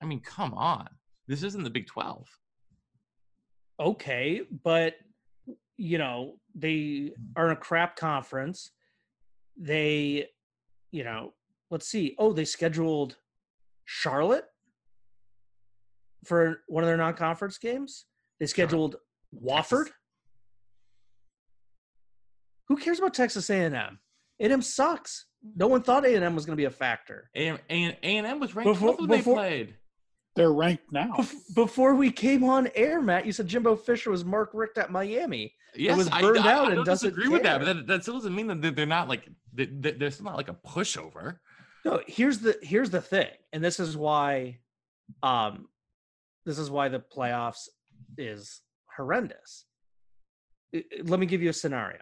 I mean, come on. This isn't the Big 12. okay, but you know, they mm-hmm. are in a crap conference. They, you know, let's see. Oh, they scheduled Charlotte for one of their non-conference games. They scheduled Wofford. Who cares about Texas A&M? A&M sucks. No one thought A&M was going to be a factor. A and A and M was ranked Before- 12th when they before- played. They're ranked now. Bef- Before we came on air, Matt, you said Jimbo Fisher was Mark Richt at Miami. Yes, was I- burned I, out I, and don't doesn't disagree with that, but that, that still doesn't mean that they're- they're not like they, they- they're still not like a pushover. No, here's the here's the thing, and this is why, um, this is why the playoffs is horrendous. I- I- Let me give you a scenario.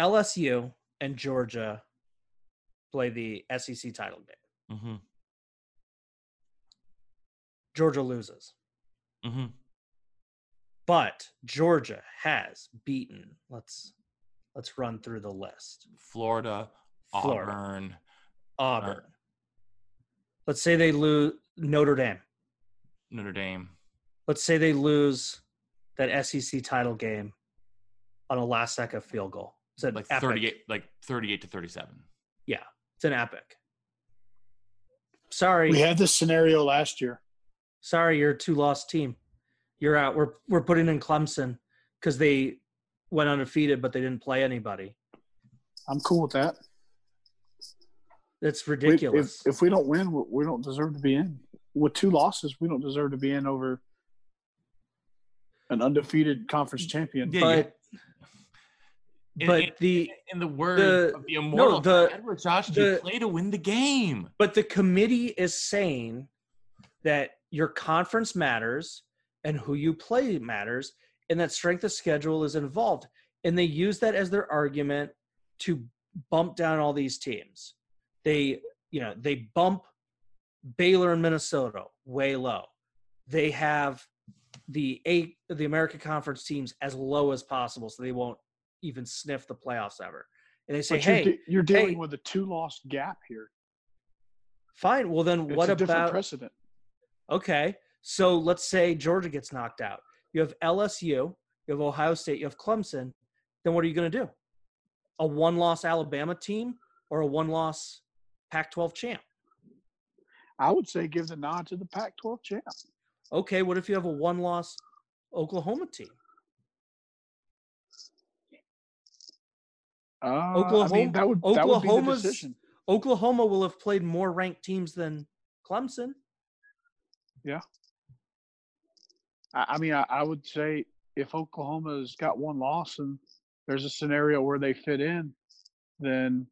LSU and Georgia play the SEC title game. Mm-hmm. Georgia loses, Mm-hmm. but Georgia has beaten. Let's let's run through the list. Florida, Florida. Auburn, Auburn. Let's say they lose Notre Dame. Notre Dame. let's say they lose that SEC title game on a last second field goal. It's an like epic. 38 like 38 to 37 Yeah, It's an epic. Sorry, We had this scenario last year. sorry, you're a two loss team. You're out. We're we're putting in Clemson because they went undefeated, but they didn't play anybody. I'm cool with that. It's We- ridiculous. if, if we don't win, we- we don't deserve to be in. With two losses, we don't deserve to be in over an undefeated conference champion. Yeah, but In- but in- the in the word The- of the immortal the- Edward Josh the- you play to win the game? But the committee is saying that your conference matters and who you play matters and that strength of schedule is involved. And they use that as their argument to bump down all these teams. They you know they bump baylor and minnesota way low. They have the eight the american conference teams as low as possible so they won't even sniff the playoffs ever and they say But hey you're, de- you're dealing hey- with a two loss gap here. fine well then It's what about precedent? Okay. So let's say Georgia gets knocked out. You have LSU, you have Ohio State, you have Clemson. Then what are you going to do? A one loss Alabama team or a one loss Pac 12 champ? I would say give the nod to the Pac 12 champ. Okay. What if you have a one loss Oklahoma team? Uh, I Oklahoma- mean, that would, that would be the Oklahoma's- decision. Oklahoma will have played more ranked teams than Clemson. I, I mean, I, I would say if Oklahoma's got one loss and there's a scenario where they fit in, then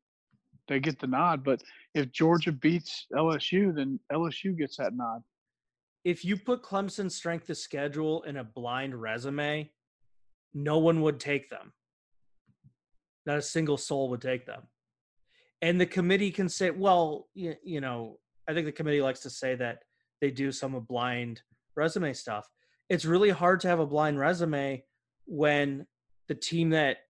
they get the nod. But if Georgia beats LSU, then LSU gets that nod. If you put Clemson's strength of schedule in a blind resume, no one would take them. Not a single soul would take them. And the committee can say, well, you, you know, I think the committee likes to say that they do some of blind resume stuff. It's really hard to have a blind resume when the team that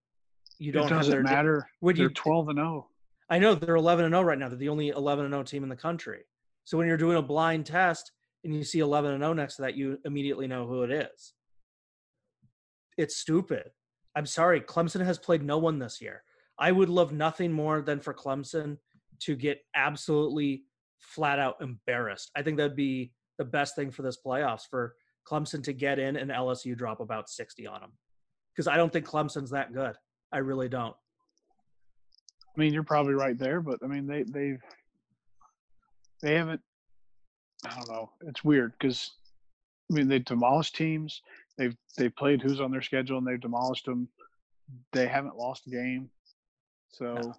you don't it doesn't their matter. Would They're you 12 and oh. 0. I know they're 11 and 0 right now. They're the only 11 and 0 team in the country. So when you're doing a blind test and you see 11 and 0 next to that, you immediately know who it is. It's stupid. I'm sorry. Clemson has played no one this year. I would love nothing more than for Clemson to get absolutely flat out embarrassed. I think that'd be the best thing for this playoffs for Clemson to get in and LSU drop about 60 on them. Because I don't think Clemson's that good. I really don't. I mean, you're probably right there, but I mean, they they've they haven't. I don't know. It's weird because I mean they demolished teams. They've they've played who's on their schedule and they've demolished them. They haven't lost a game, so. No.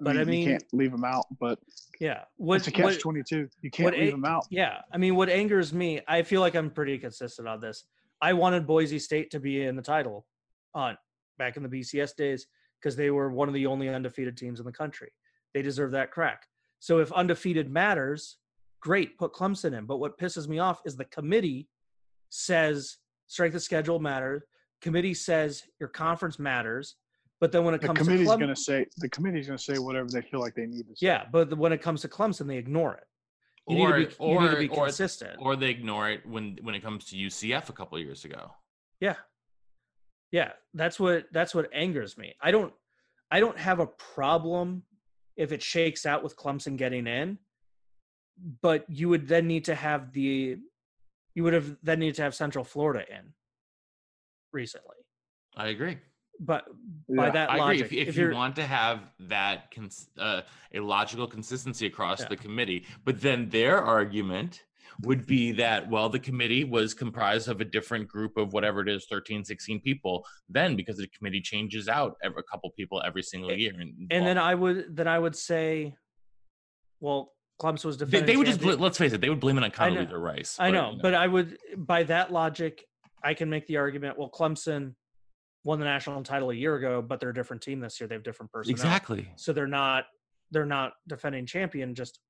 But I you mean- you can't leave them out. But Yeah. What, it's a catch what- twenty two. You can't leave a- them out. Yeah. I mean, what angers me, I feel like I'm pretty consistent on this. I wanted Boise State to be in the title hunt back in the BCS days because they were one of the only undefeated teams in the country. They deserve that crack. So if undefeated matters, great, put Clemson in. But what pisses me off is the committee says strength of schedule matters. Committee says your conference matters. But then when it The comes to committee's Clem- going to say the committee's going to say whatever they feel like they need to say. yeah, but when it comes to Clemson, they ignore it. You or need to be, you or need to be consistent. or they ignore it when when it comes to UCF a couple of years ago Yeah. Yeah, that's what that's what angers me. I don't I don't have a problem if it shakes out with Clemson getting in, but you would then need to have the you would have then needed to have Central Florida in recently. I agree but by Yeah, that I agree. logic, If, if, if you want to have that cons- uh, a logical consistency across Yeah. the committee, but then their argument would be that well the committee was comprised of a different group of whatever it is 13 16 people then because the committee changes out every, a couple people every single year and, and then I would then I would say, well, Clemson was they, defending. they would just bl- let's face it they would blame it on. Condoleezza Rice I know, you know. but I would by that logic, I can make the argument. Well, Clemson won the national title a year ago, but they're a different team this year. They have different personnel, exactly So they're not they're not defending champion. Just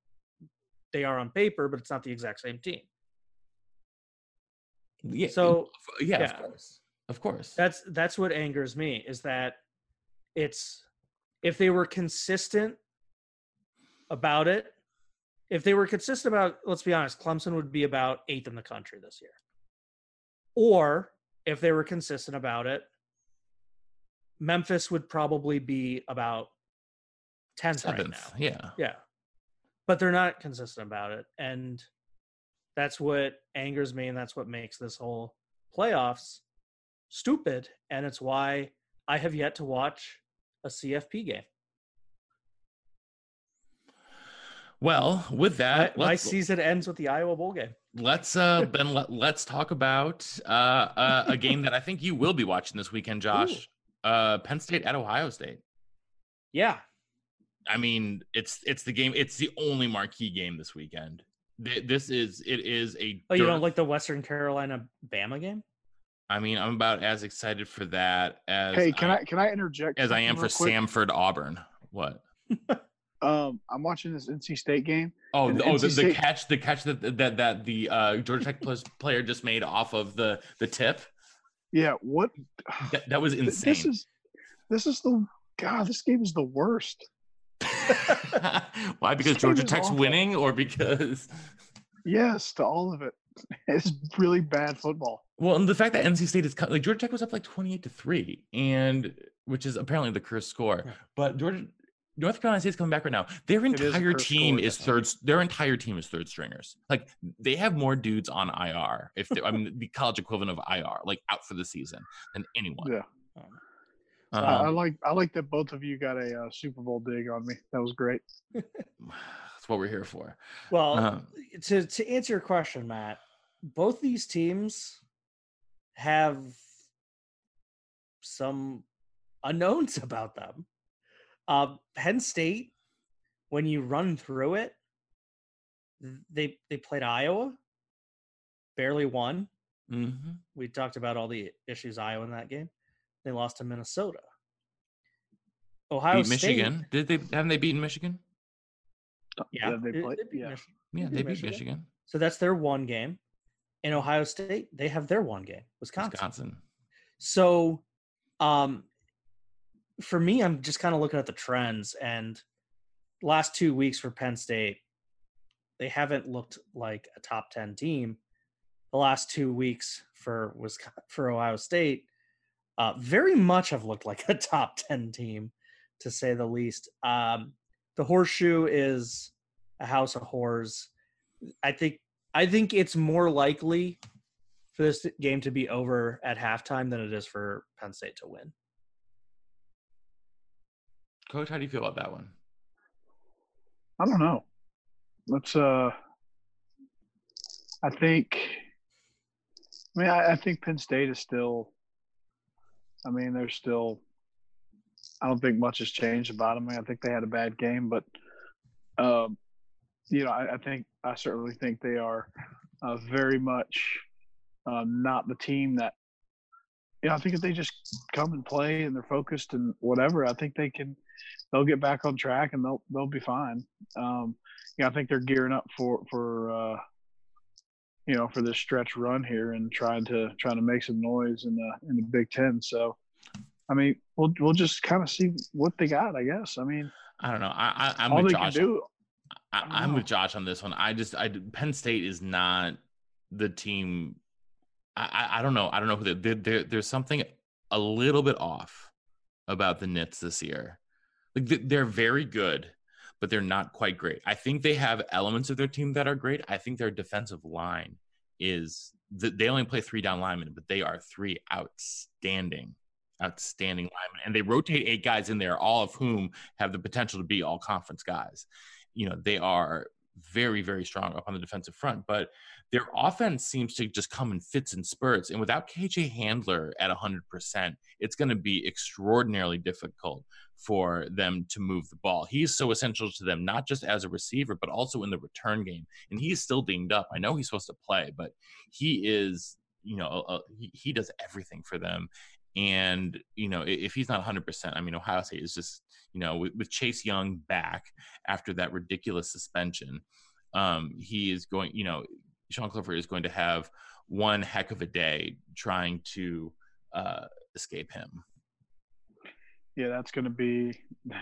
they are on paper, but it's not the exact same team. yeah, So yeah, yeah. of course of course that's that's what angers me is that it's if they were consistent about it if they were consistent about let's be honest clemson would be about eighth in the country this year. Or if they were consistent about it memphis would probably be about 10th right now. yeah. Yeah. But they're not consistent about it. And that's what angers me and that's what makes this whole playoffs stupid. And it's why i have yet to watch a cfp game well with that my let's- season ends with the iowa bowl game Let's uh then let, let's talk about uh, uh a game that I think you will be watching this weekend, Josh. Uh Penn State at Ohio State. yeah I mean, it's it's the game. It's the only marquee game this weekend. This is it is a. oh you don't like the western carolina bama game I mean, I'm about as excited for that as Hey, can I can I interject? as I am for quick? Samford Auburn. What? Um, I'm watching this NC State game. Oh, the, oh, the, NC the catch, the catch that that that the uh, Georgia Tech plus player just made off of the the tip. Yeah, what? That, that was insane. This is this is the God. This game is the worst. Why? Because Georgia Tech's awful. winning, or because? Yes, to all of it. It's really bad football. Well, and the fact that NC State is like Georgia Tech was up like twenty-eight to three, and which is apparently the cursed score. But Georgia, North Carolina State's coming back right now. Their entire cursed team score, is third. Their entire team is third stringers. Like they have more dudes on IR. If I mean the college equivalent of IR, like out for the season, than anyone. Yeah. Um, I, I like I like that both of you got a uh, Super Bowl dig on me. That was great. that's what we're here for. well Um, to to answer your question matt both these teams have some unknowns about them uh penn state when you run through it they they played iowa barely won mhm. we talked about all the issues iowa in that game they lost to minnesota ohio Beat state Michigan. Did they? Haven't they beaten Michigan? yeah, they they- play- they beat yeah. Michigan. Yeah, beat they beat Michigan. Michigan. so that's their one game in ohio state they have their one game wisconsin. Wisconsin. So, um, for me, I'm just kind of looking at the trends and last two weeks for Penn State, they haven't looked like a top 10 team. The last two weeks for was for Ohio State, uh, very much have looked like a top 10 team, to say the least. Um, the horseshoe is a house of horrors. I think I think it's more likely for this game to be over at halftime than it is for Penn State to win. Coach, how do you feel about that one? I don't know. Let's uh I think I mean I, I think Penn State is still I mean they're still I don't think much has changed about them. I, mean, I think they had a bad game, but um you know, I, I think I certainly think they are uh, very much uh, not the team that you know, I think if they just come and play and they're focused and whatever, I think they can they'll get back on track and they'll they'll be fine. Um, yeah, I think they're gearing up for for uh, you know for this stretch run here and trying to trying to make some noise in the in the Big Ten. So, I mean, we'll we'll just kind of see what they got. I guess. I mean, I don't know. I, I I'm all with they Josh. can do. I, I'm with. Josh on this one. I just I Penn State is not the team. I I, don't know. I don't know who they, there there there's something a little bit off about the Nits this year. Like they- they're very good, but they're not quite great. I think they have elements of their team that are great. I think their defensive line is th- they only play three down linemen, but they are three outstanding outstanding linemen, and they rotate eight guys in there, all of whom have the potential to be all conference guys. You know, they are very, very strong up on the defensive front, but their offense seems to just come in fits and spurts. And without KJ Hamler at 100%, it's going to be extraordinarily difficult for them to move the ball. He's so essential to them, not just as a receiver, but also in the return game. And he's still dinged up. I know he's supposed to play, but he is, you know, uh, he, he does everything for them. And, you know, if he's not 100%, I mean, Ohio State is just, you know, with, with Chase Young back after that ridiculous suspension, um, he is going, you know, Sean Clifford is going to have one heck of a day trying to uh, escape him. Yeah, that's going to be.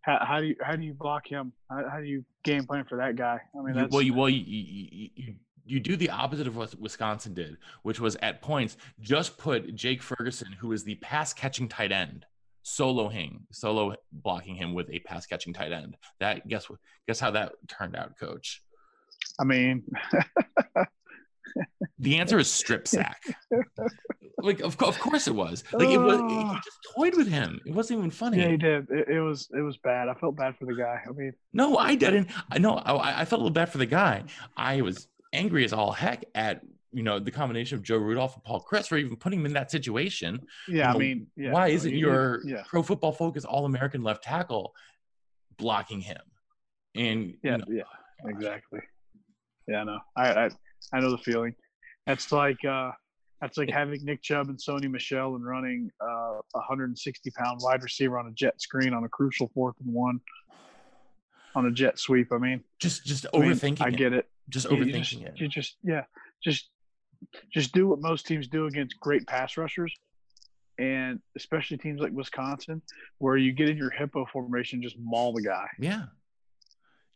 how, how, do you how do you block him? How, how, do you game plan for that guy? I mean, that's... well, you, well, you, you, you, you do the opposite of what Wisconsin did, which was at points just put Jake Ferguson, who is the pass catching tight end, solo soloing, solo blocking him with a pass catching tight end. That guess what? Guess how that turned out, Coach? I mean, the answer is strip sack. like, of, of course it was. Like, it was. He just toyed with him. It wasn't even funny. Yeah, he did. It, it was. It was bad. I felt bad for the guy. I mean, no, I didn't. I know. I, I felt a little bad for the guy. I was angry as all heck at you know the combination of Joe Rudolph and Paul Chryst for even putting him in that situation. Yeah, you know, I mean, yeah, why isn't you your yeah. pro football focus All American left tackle blocking him? And yeah, you know, yeah, exactly. Yeah, no, I, I I know the feeling. That's like uh that's like having Nick Chubb and Sony Michel and running uh, a 160 pound wide receiver on a jet screen on a crucial fourth and one on a jet sweep. I mean, just just I mean, overthinking. I get it. Just You- you overthinking just, it. You just yeah, just just do what most teams do against great pass rushers, and especially teams like Wisconsin, where you get in your hippo formation, just maul the guy, Yeah.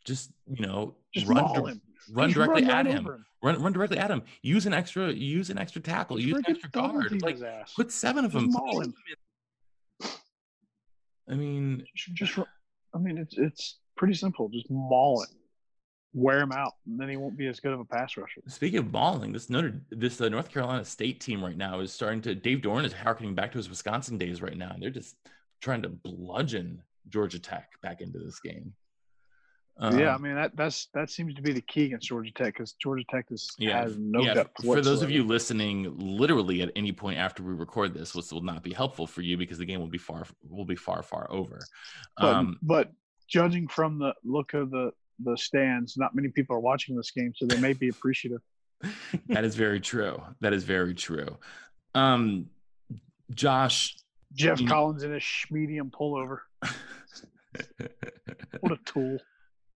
Just you know, just run run Just directly run at right him. Run run directly at him. Use an extra use an extra tackle. Just Use an extra guard. Like put seven of them. him. I mean, Just, just, I mean, it's it's pretty simple. Just maul it, wear him out, and then he won't be as good of a pass rusher. Speaking of mauling, this Notre this uh, North Carolina State team right now is starting to. Dave Doeren is harkening back to his Wisconsin days right now. And they're just trying to bludgeon Georgia Tech back into this game. Yeah, I Um, mean that that's that seems to be the key against Georgia Tech because Georgia Tech is, yeah, has no yeah. depth. For those of you listening, literally at any point after we record this, this will not be helpful for you because the game will be far will be far far over. but, Um, but judging from the look of the the stands, not many people are watching this game, so they may be appreciative. that is very true. That is very true. Um, Josh, Geoff. Collins in a medium pullover. What a tool!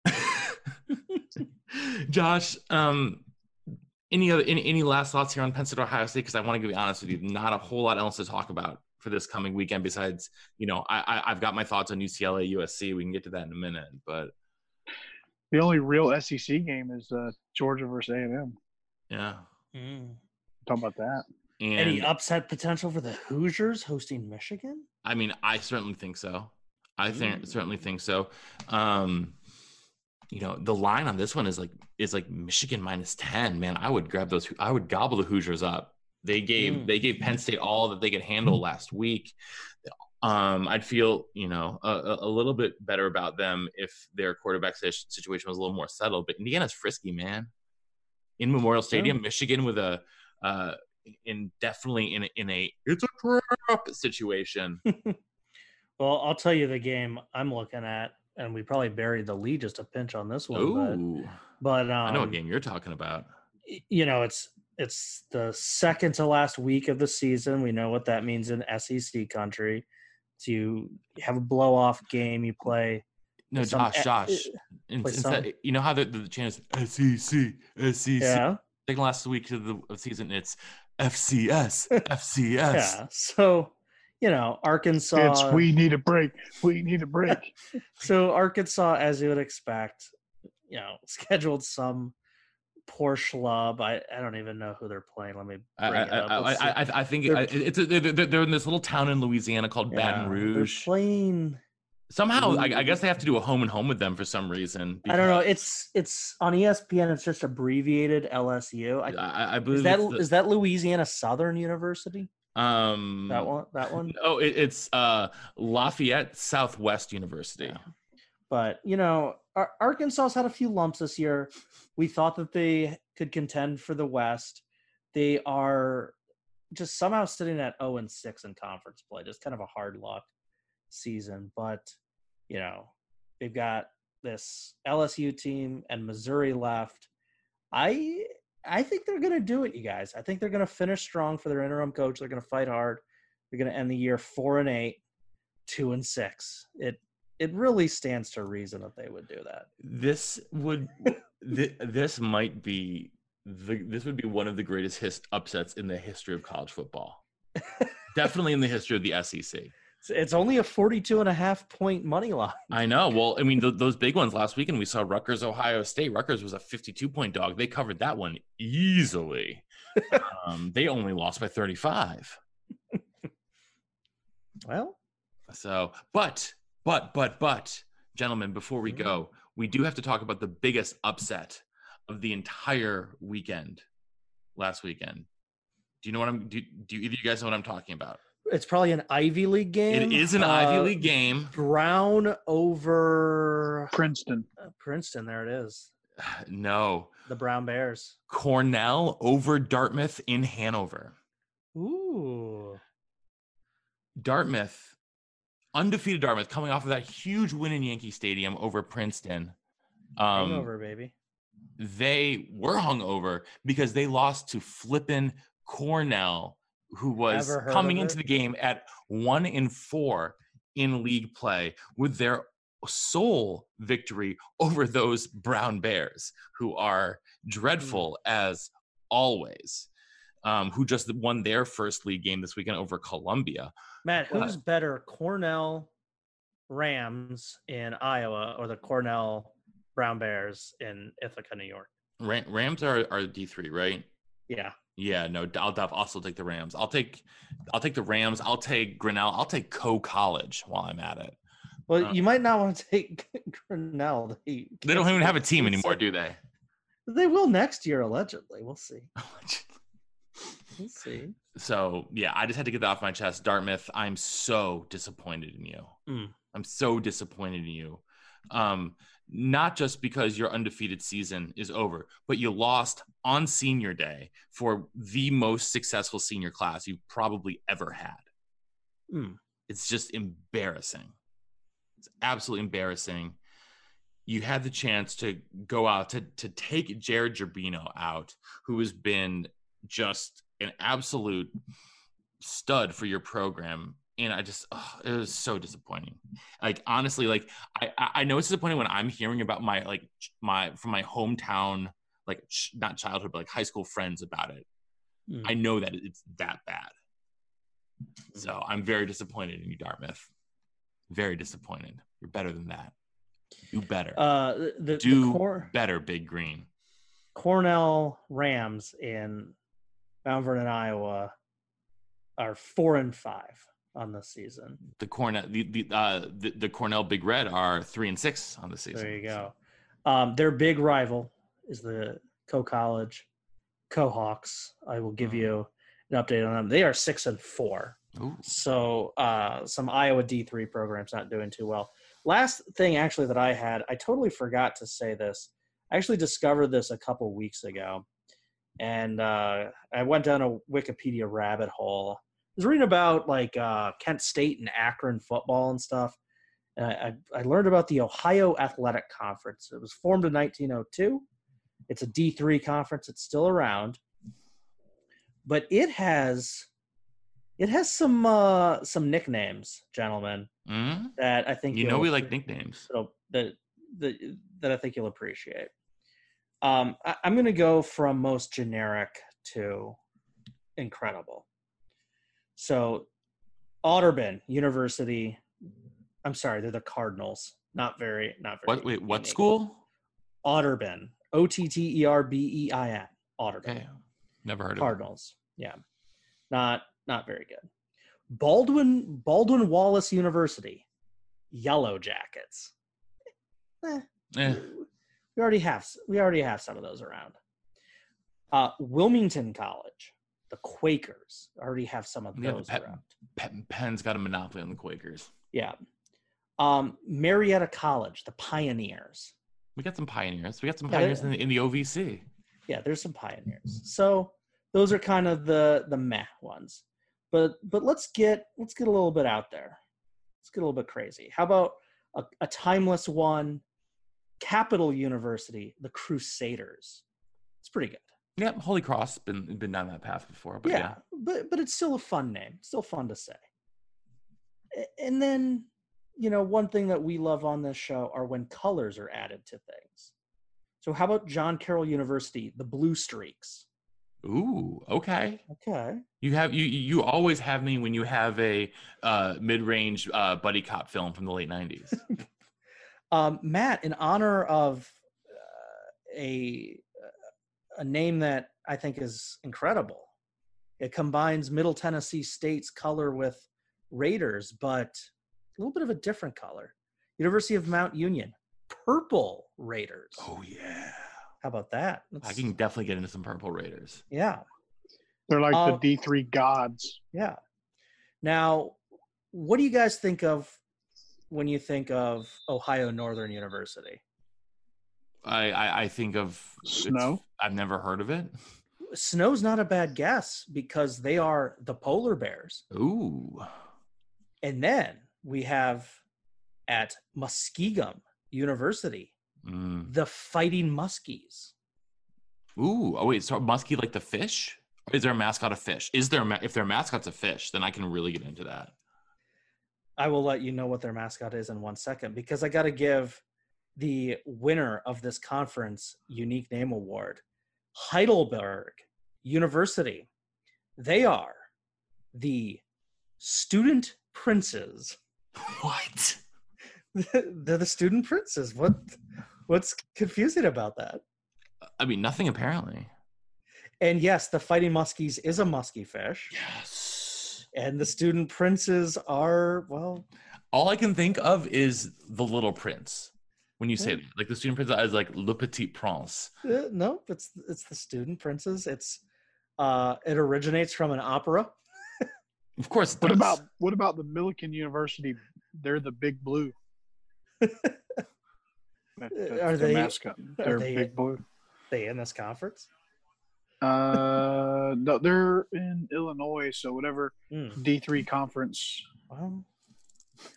Josh, um, any other any, any last thoughts here on Penn State Ohio State? Because I want to be honest with you, not a whole lot else to talk about for this coming weekend. Besides, you know, I, I I've got my thoughts on UCLA USC. We can get to that in a minute, but The only real SEC game is uh, Georgia versus A and M. yeah. Mm. Talk about that. And Any upset potential for the Hoosiers hosting Michigan? I mean, I certainly think so. I think Ooh. certainly think so. Um, you know, the line on this one is like is like Michigan minus ten. Man, I would grab those. I would gobble the Hoosiers up. They gave Mm. they gave Penn State all that they could handle last week. Um, I'd feel you know a, a- little bit better about them if their quarterback si- situation was a little more settled. But Indiana's frisky, man. In Memorial Stadium, Michigan with a uh, in definitely in a, in a it's a trap situation. Well, I'll tell you the game I'm looking at, and we probably buried the lead just a pinch on this one. Ooh. But, but um, I know what game you're talking about. you know, it's it's the second to last week of the season. We know what that means in SEC country. To have a blow off game, you play. No, Josh, Josh. In- instead- you know how the, the chant is SEC, SEC. Yeah, Second last week of the of season, it's FCS, FCS. yeah. So, you know, Arkansas. It's we need a break. We need a break. So Arkansas, as you would expect, you know, scheduled some poor schlub. I, I don't even know who they're playing. Let me I, bring I, it up. I, I, I, I think They're- it's a, they're, they're they're in this little town in Louisiana called Baton Yeah, they're Rouge. playing. Somehow, I, I guess they have to do a home and home with them for some reason. I don't know. It's it's on ESPN. It's just abbreviated LSU. I, I, I believe is that the- is that Louisiana Southern University? Um, That one. That one. Oh, it, it's uh, Lafayette Southwest University. Yeah. But you know, Ar- Arkansas's had a few lumps this year. We thought that they could contend for the West. They are just somehow sitting at 0 and 6 in conference play. Just kind of a hard luck season. But you know, they've got this LSU team and Missouri left. I I think they're gonna do it, you guys. I think they're gonna finish strong for their interim coach. They're gonna fight hard. They're gonna end the year four and eight, two and six. It it really stands to reason that they would do that. This would th- this might be the this would be one of the greatest his- upsets in the history of college football. Definitely in the history of the SEC. It's, only a 42 and a half point money line. I know. Well, I mean, th- those big ones last weekend, we saw Rutgers, Ohio State. Rutgers was a 52 point dog. They covered that one easily. um, they only lost by 35. Well, So, but, but, but, but, gentlemen, before we go, we do have to talk about the biggest upset of the entire weekend last weekend. Do you know what I'm, do, do either of you guys know what I'm talking about? It's probably an Ivy League game. It is an Ivy Uh, League game. Brown over Princeton. uh, Princeton. There it is. No. The Brown Bears. Cornell over Dartmouth in Hanover. Ooh. Dartmouth, undefeated Dartmouth, coming off of that huge win in Yankee Stadium over Princeton. Um, Hangover, baby. they were hungover because they lost to flippin' Cornell, who was coming into the game at one in four in league play with their sole victory over those Brown Bears, who are dreadful as always. Um, who just won their first league game this weekend over Columbia. Matt, who's better, Cornell Rams in Iowa or the Cornell Brown Bears in Ithaca, New York? Rams are are D three, right? Yeah. Yeah, no, I'll def- also take the Rams. I'll take, I'll take the Rams. I'll take Grinnell. I'll take Coe College while I'm at it. Well, Uh, you might not want to take Grinnell. They, They don't even have a team anymore, do they? They will next year, allegedly. We'll see. We'll see. so yeah, I just had to get that off my chest. Dartmouth, I'm so disappointed in you. Mm. I'm so disappointed in you. Um, not just because your undefeated season is over, but you lost on senior day for the most successful senior class you've probably ever had. Mm. It's just embarrassing. It's absolutely embarrassing. You had the chance to go out to to take Jared Gerbino out, who has been just an absolute stud for your program. And I just, ugh, it was so disappointing. Like honestly, like I, I I know it's disappointing when I'm hearing about my like my from my hometown, like ch- not childhood, but like high school friends about it. Mm. I know that it's that bad. So I'm very disappointed in you, Dartmouth. Very disappointed. You're better than that. Do better. Uh, the, the, Do the Cor- better, Big Green. Cornell Rams in Mount Vernon, Iowa, are four and five on the season. The Cornell, the the, uh, the the Cornell Big Red are three and six on the season. There you go. Um, their big rival is the Coe College Kohawks. I will give Oh. you an update on them. They are six and four. Ooh. So uh, some Iowa D three programs not doing too well. Last thing actually that I had, I totally forgot to say this. I actually discovered this a couple weeks ago, and uh, I went down a Wikipedia rabbit hole. Was reading about like uh, Kent State and Akron football and stuff. And I, I I learned about the Ohio Athletic Conference. It was formed in 1902. It's a D3 conference. It's still around, but it has it has some uh, some nicknames, gentlemen, Mhm. that I think You know we like nicknames. that that that I think you'll appreciate. Um, I, I'm going to go from most generic to incredible. So, Otterbein University. I'm sorry, they're the Cardinals. Not very, not very. What? Wait, what unique. school? Otterbein. O T T E R B E I N. Otterbein. Okay, never heard of it. Cardinals. Yeah. Not not very good. Baldwin Baldwin Wallace University. Yellow Jackets. Eh, Eh, we already have we already have some of those around. Uh, Wilmington College. The Quakers already have some of Yeah, those around. Penn, Penn's got a monopoly on the Quakers. Yeah. Um, Marietta College, the Pioneers. We got some pioneers. We got some pioneers in the, in the OVC. Yeah, there's some pioneers. So those are kind of the the meh ones. But but let's get let's get a little bit out there. Let's get a little bit crazy. How about a, a timeless one? Capital University, the Crusaders. It's pretty good. Yeah, Holy Cross been been down that path before, but yeah, yeah. but but it's still a fun name. Still fun to say. And then, you know, one thing that we love on this show are when colors are added to things. So how about John Carroll University, the Blue Streaks? Ooh, okay. Okay. You have you you always have me when you have a uh, mid-range uh, buddy cop film from the late '90s. Um, Matt, in honor of uh, a a name that I think is incredible, it combines Middle Tennessee State's color with Raiders, but a little bit of a different color. University of Mount Union, purple Raiders. oh yeah, How about that? I Let's- can definitely get into some Purple Raiders. yeah, They're like Uh, the D three gods. yeah. Now, what do you guys think of when you think of Ohio Northern University? I I, I think of Snow? I've never heard of it. Snow's not a bad guess because they are the polar bears. Ooh, And then we have at Muskingum University, Mm. the Fighting Muskies. ooh. Oh wait, so muskie like the fish? Is there a mascot a fish? Is there a ma- if their mascot's a fish, then I can really get into that. I will let you know what their mascot is in one second because I got to give the winner of this conference unique name award, Heidelberg University. They are the student princes. What? They're the student princes. What what's confusing about that? I mean, nothing apparently. And yes, the fighting muskies is a musky fish. Yes. And the student princes are, well, All I can think of is the Little Prince. When you say Yeah. that, like the student prince is like Le Petit Prince. uh, no, it's it's the student princes. It's uh it originates from an opera. Of course. What about what about the Millikin University? They're the big blue. That- that's Are their they- mascot? They're they- big blue. They in this conference? Uh, no, they're in Illinois, so whatever Hmm, D three conference. well,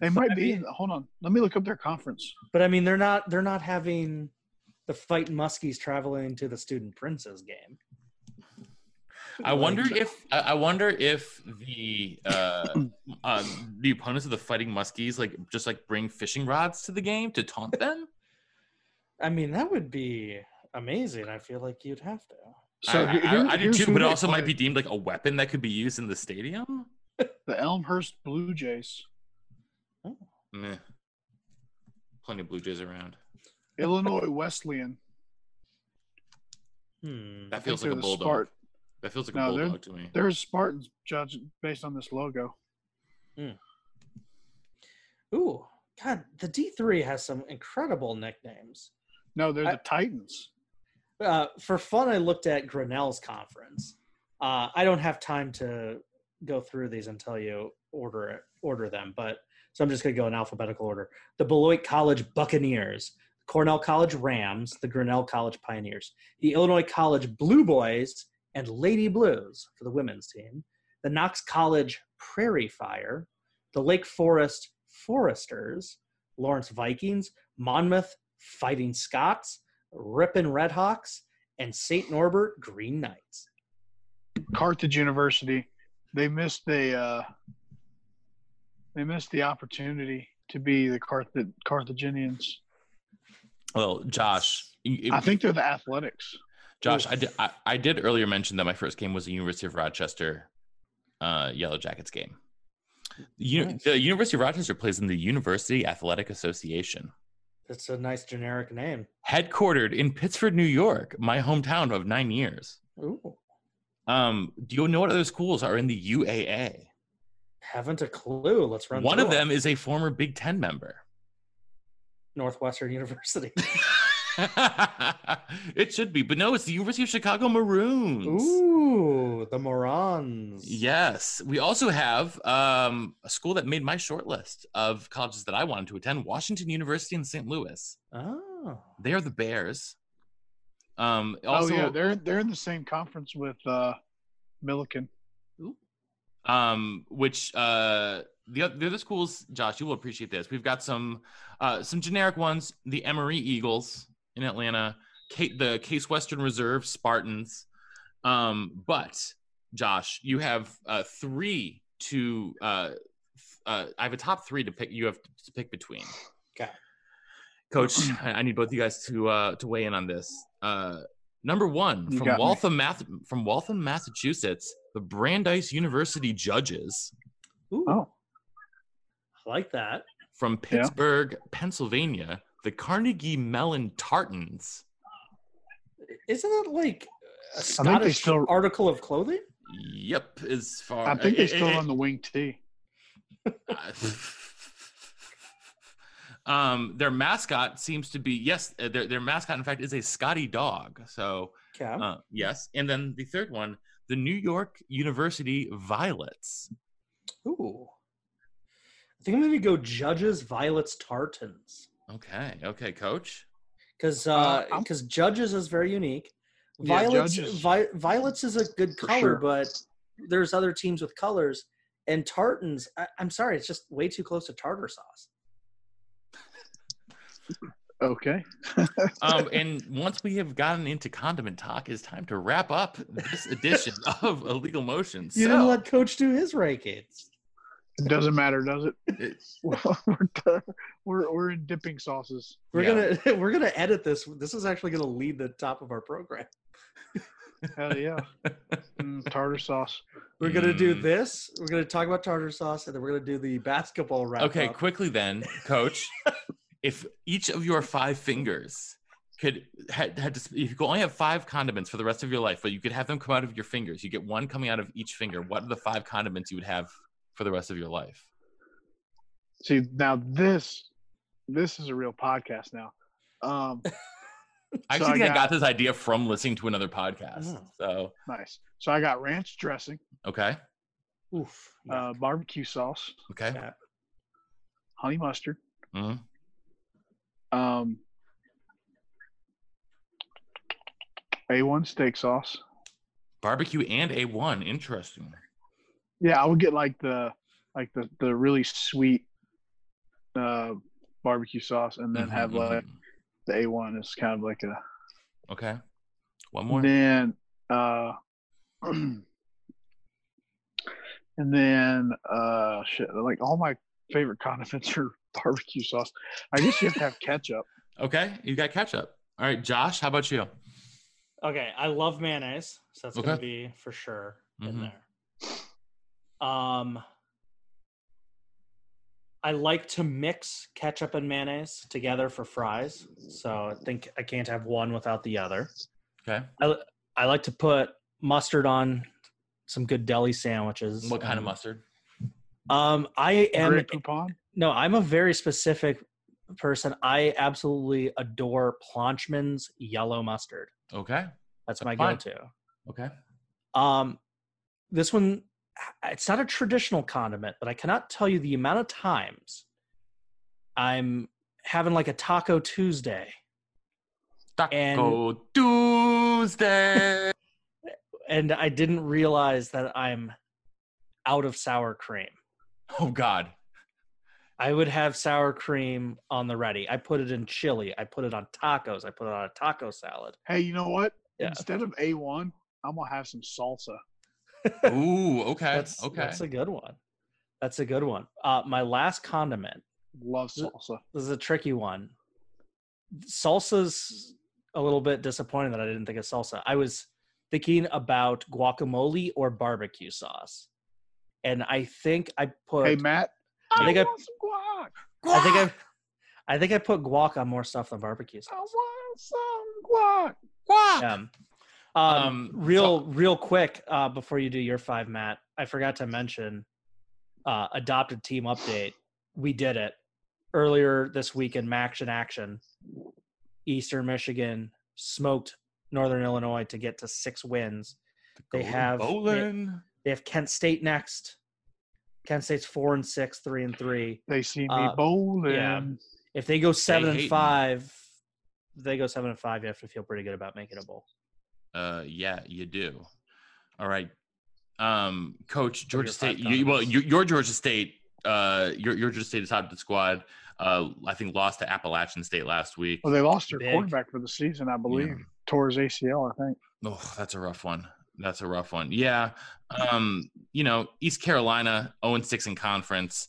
They might I be. mean- in, hold on, let me look up their conference. but I mean they're not they're not having the fighting muskies traveling to the student princes game. I wonder if I I wonder if the uh, uh, the opponents of the fighting muskies like just like bring fishing rods to the game to taunt them. I mean that would be amazing. I feel like you'd have to. So I, here- I, I do too, but it they also might be deemed like a weapon that could be used in the stadium. the Elmhurst Blue Jays, Meh. Plenty of Blue Jays around. Illinois Wesleyan. Hmm. That feels like a the bulldog. Spart- That feels like a No, they're- bulldog to me. There's Spartans judged based on this logo. Ooh, God, the D three has some incredible nicknames. No, they're I- the Titans. uh, for fun, I looked at Grinnell's conference. Uh, I don't have time to go through these and tell you order it, order them, but so I'm just going to go in alphabetical order. The Beloit College Buccaneers, Cornell College Rams, the Grinnell College Pioneers, the Illinois College Blue Boys and Lady Blues for the women's team, the Knox College Prairie Fire, the Lake Forest Foresters, Lawrence Vikings, Monmouth Fighting Scots, Ripon Redhawks, and St. Norbert Green Knights. Carthage University. They missed the uh, they missed the opportunity to be the Carth- Carthaginians. Well, Josh, you- I think they're the Athletics. Josh, I did, I, I did earlier mention that my first game was the University of Rochester uh, Yellow Jackets game. The, U- Nice. the University of Rochester plays in the University Athletic Association, That's a nice generic name. headquartered in Pittsford, New York, my hometown of nine years. Ooh, Um, do you know what other schools are in the UAA? Haven't a clue. Let's run. One of them is a former Big Ten member. Northwestern University. it should be, but no, it's the University of Chicago Maroons. Ooh, the Morons. Yes. We also have um, a school that made my short list of colleges that I wanted to attend Washington University in St. Louis. Oh. They are the Bears. Um, also, oh yeah, they're they're in the same conference with uh, Millikin. Um, which uh, the, the other schools, Josh, you will appreciate this. We've got some uh, some generic ones: the Emory Eagles in Atlanta, K- the Case Western Reserve Spartans. Um, but Josh, you have uh, three to. Uh, uh, I have a top three to pick. You have to pick between. Okay. Coach, I I need both you guys to uh, to weigh in on this. Uh, number one from. Waltham, Math- from Waltham, Massachusetts, the Brandeis University judges Ooh, Oh, I like that. from Pittsburgh, Pennsylvania, the Carnegie Mellon Tartans. Isn't that like a Scottish still- article of clothing? Yep, as far I think they eh, still on the wing T. eh, um, their mascot seems to be yes, uh, their their mascot in fact is a Scotty dog. So Okay. uh, yes, and then the third one, the New York University Violets. Ooh. I think I'm going to go Judges, Violets, Tartans. Okay, okay, Coach. Because Uh, I'm- because Judges is very unique. Yeah, Violets, Judges- Vi- Violets is a good color, sure. but there's other teams with colors. And Tartans, I, I'm sorry, it's just way too close to tartar sauce. Okay. Um, and once we have gotten into condiment talk, it's time to wrap up this edition of Illegal Motions. You So, didn't let Coach do his rankings. It doesn't matter, does it? it- we're, we're we're in dipping sauces. We're Yeah. gonna we're gonna edit this. This is actually gonna lead the top of our program. Hell yeah. Mm, tartar sauce. We're gonna do Mm. this. We're gonna talk about tartar sauce, and then we're gonna do the basketball round. okay, up. quickly then, Coach. If each of your five fingers could had, had to, if you could only have five condiments for the rest of your life, but you could have them come out of your fingers, you get one coming out of each finger. What are the five condiments you would have for the rest of your life? See now this this is a real podcast now. Um I actually I think I got got- this idea from listening to another podcast. Oh. So nice. So I got ranch dressing, okay, Oof. uh, barbecue sauce, okay. Yeah. honey mustard, Mhm. Um A1 steak sauce. Barbecue and A1. Interesting. Yeah, I would get like the like the the really sweet uh barbecue sauce and then Mhm, have like mhm. the A1 is kind of like a Okay. One more. And then uh and then uh shit like all my favorite condiments are barbecue sauce. I guess you have to have ketchup. Okay. You got ketchup. All right, Josh, how about you? Okay, I love mayonnaise, so that's gonna be for sure in Mhm. there. Um, I like to mix ketchup and mayonnaise together for fries, so I think I can't have one without the other. Okay. I I like to put mustard on some good deli sandwiches. What kind of mustard? Um, I am Grey Poupon. no, I'm a very specific person. I absolutely adore Plochman's yellow mustard. Okay. That's That's my fine. go-to. Okay. Um, this one, it's not a traditional condiment, but I cannot tell you the amount of times I'm having like a Taco Tuesday, Taco Tuesday. and I didn't realize that I'm out of sour cream. Oh God. I would have sour cream on the ready. I put it in chili. I put it on tacos. I put it on a taco salad. Hey, you know what? Yeah. Instead of A1, I'm gonna have some salsa. Ooh. Okay. That's okay. that's a good one. That's a good one. Uh, my last condiment. Love salsa. This is a tricky one. Salsa's a little bit disappointing that I didn't think of salsa. I was thinking about guacamole or barbecue sauce, and I think I put. Hey Matt, I think I- want some guac. I think I. I think I put guac on more stuff than barbecue I want some guac. Yeah. Um, Um, real, real quick uh, before you do your five, Matt. I forgot to mention uh, adopted team update. We did it earlier this week in Maction Action. Eastern Michigan smoked Northern Illinois to get to six wins. They Golden have they, Bowling. They have Kent State next. Kent State's four and six, three and three. They see me Uh, bowling. yeah. If they go seven and five, if they go seven and five. You have to feel pretty good about making a bowl. Uh, yeah, you do. All right, um, Coach Georgia State. You, well, confidence. your, your Georgia State. Uh, your your Georgia State is top of the squad. Uh, I think lost to Appalachian State last week. Well, they lost their Big. quarterback for the season, I believe. Tore his ACL, I think. Oh, that's a rough one. That's a rough one. Yeah. Um, you know, East Carolina, 0 and 6 in conference,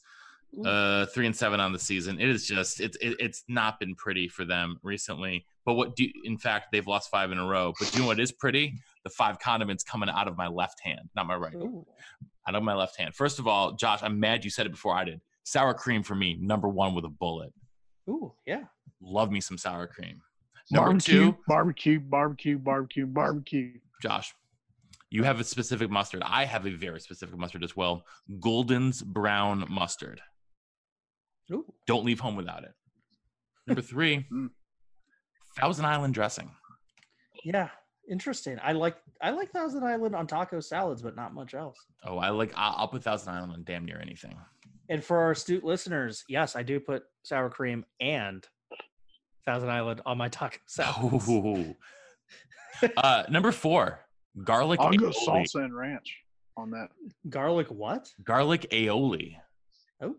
uh, 3 and 7 on the season. It is just it's it, it's not been pretty for them recently. But what do in fact they've lost five in a row. But do you know what is pretty? The five condiments coming out of my left hand, not my right. Ooh. Out of my left hand. First of all, Josh, I'm mad you said it before I did. Sour cream for me, number one with a bullet. Ooh, yeah. Love me some sour cream. Number Barbecue, two, barbecue, barbecue, barbecue, barbecue. Josh, you have a specific mustard. I have a very specific mustard as well. Gulden's brown mustard. Ooh. Don't leave home without it. Number three, Mm. Island dressing. Yeah. Interesting. I like I like Thousand Island on taco salads, but not much else. Oh, I like. I'll, I'll put Thousand Island on damn near anything. And for our astute listeners, yes, I do put sour cream and Thousand Island on my taco salads. Ooh. uh, number four, garlic I'll go aioli. salsa and ranch on that. Garlic what? Garlic aioli. Oh.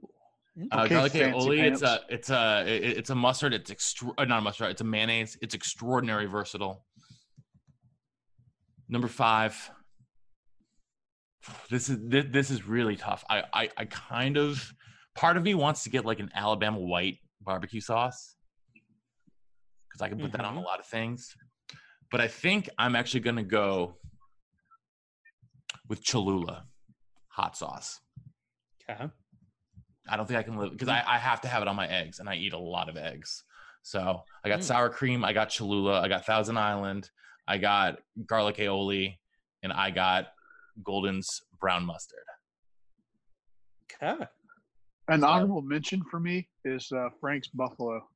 Uh, Okay, garlic fancy aioli. It's a it's a it- it's a mustard. It's extra uh, not a mustard. It's a mayonnaise. It's extraordinary versatile. Number five. This is this, this is really tough. I, I I kind of part of me wants to get like an Alabama white barbecue sauce because I can put that on a Mhm. lot of things. But I think I'm actually gonna go with Cholula hot sauce. Okay. I don't think I can live because I, I have to have it on my eggs, and I eat a lot of eggs. So I got Mm. sour cream, I got Cholula, I got Thousand Island, I got garlic aioli, and I got Gulden's brown mustard. Okay. An So- honorable mention for me is uh, Frank's Buffalo.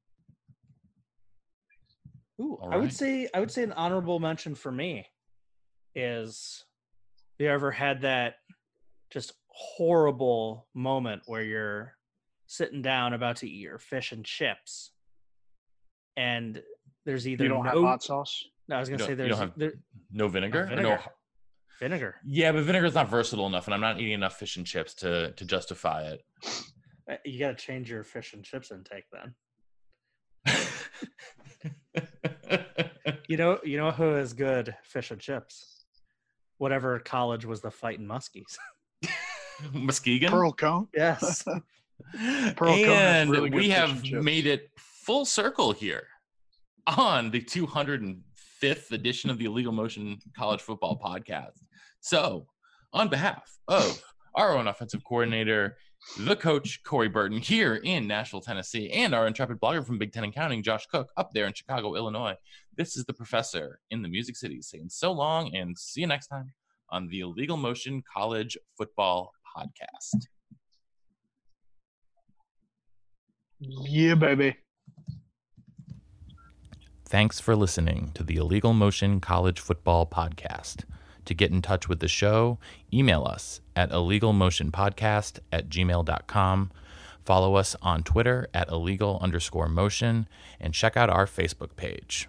Ooh, All I would say I would say an honorable mention for me is have you ever had that just horrible moment where you're sitting down about to eat your fish and chips and there's either You don't have no, hot sauce? no, I was gonna say there's have there, No vinegar? Or vinegar. No, vinegar. yeah, but vinegar's not versatile enough, and I'm not eating enough fish and chips to to justify it. Uh, You got to change your fish and chips intake then. You know, you know who is good fish and chips? Whatever college was the fighting Muskies. Muskegon? Pearl cone? Yes. Pearl Cone and really we have made it full circle here on the 205th edition of the Illegal Motion College Football Podcast. So, on behalf of our own offensive coordinator, the coach Corey Burton here in Nashville, Tennessee, and our intrepid blogger from Big Ten and Counting, Josh Cook, up there in Chicago, Illinois. This is the professor in the Music City saying so long and see you next time on the Illegal Motion College Football Podcast. Yeah, baby. Thanks for listening to the Illegal Motion College Football Podcast. To get in touch with the show, email us at illegalmotionpodcast at gmail.com. Follow us on Twitter at illegal underscore motion and check out our Facebook page.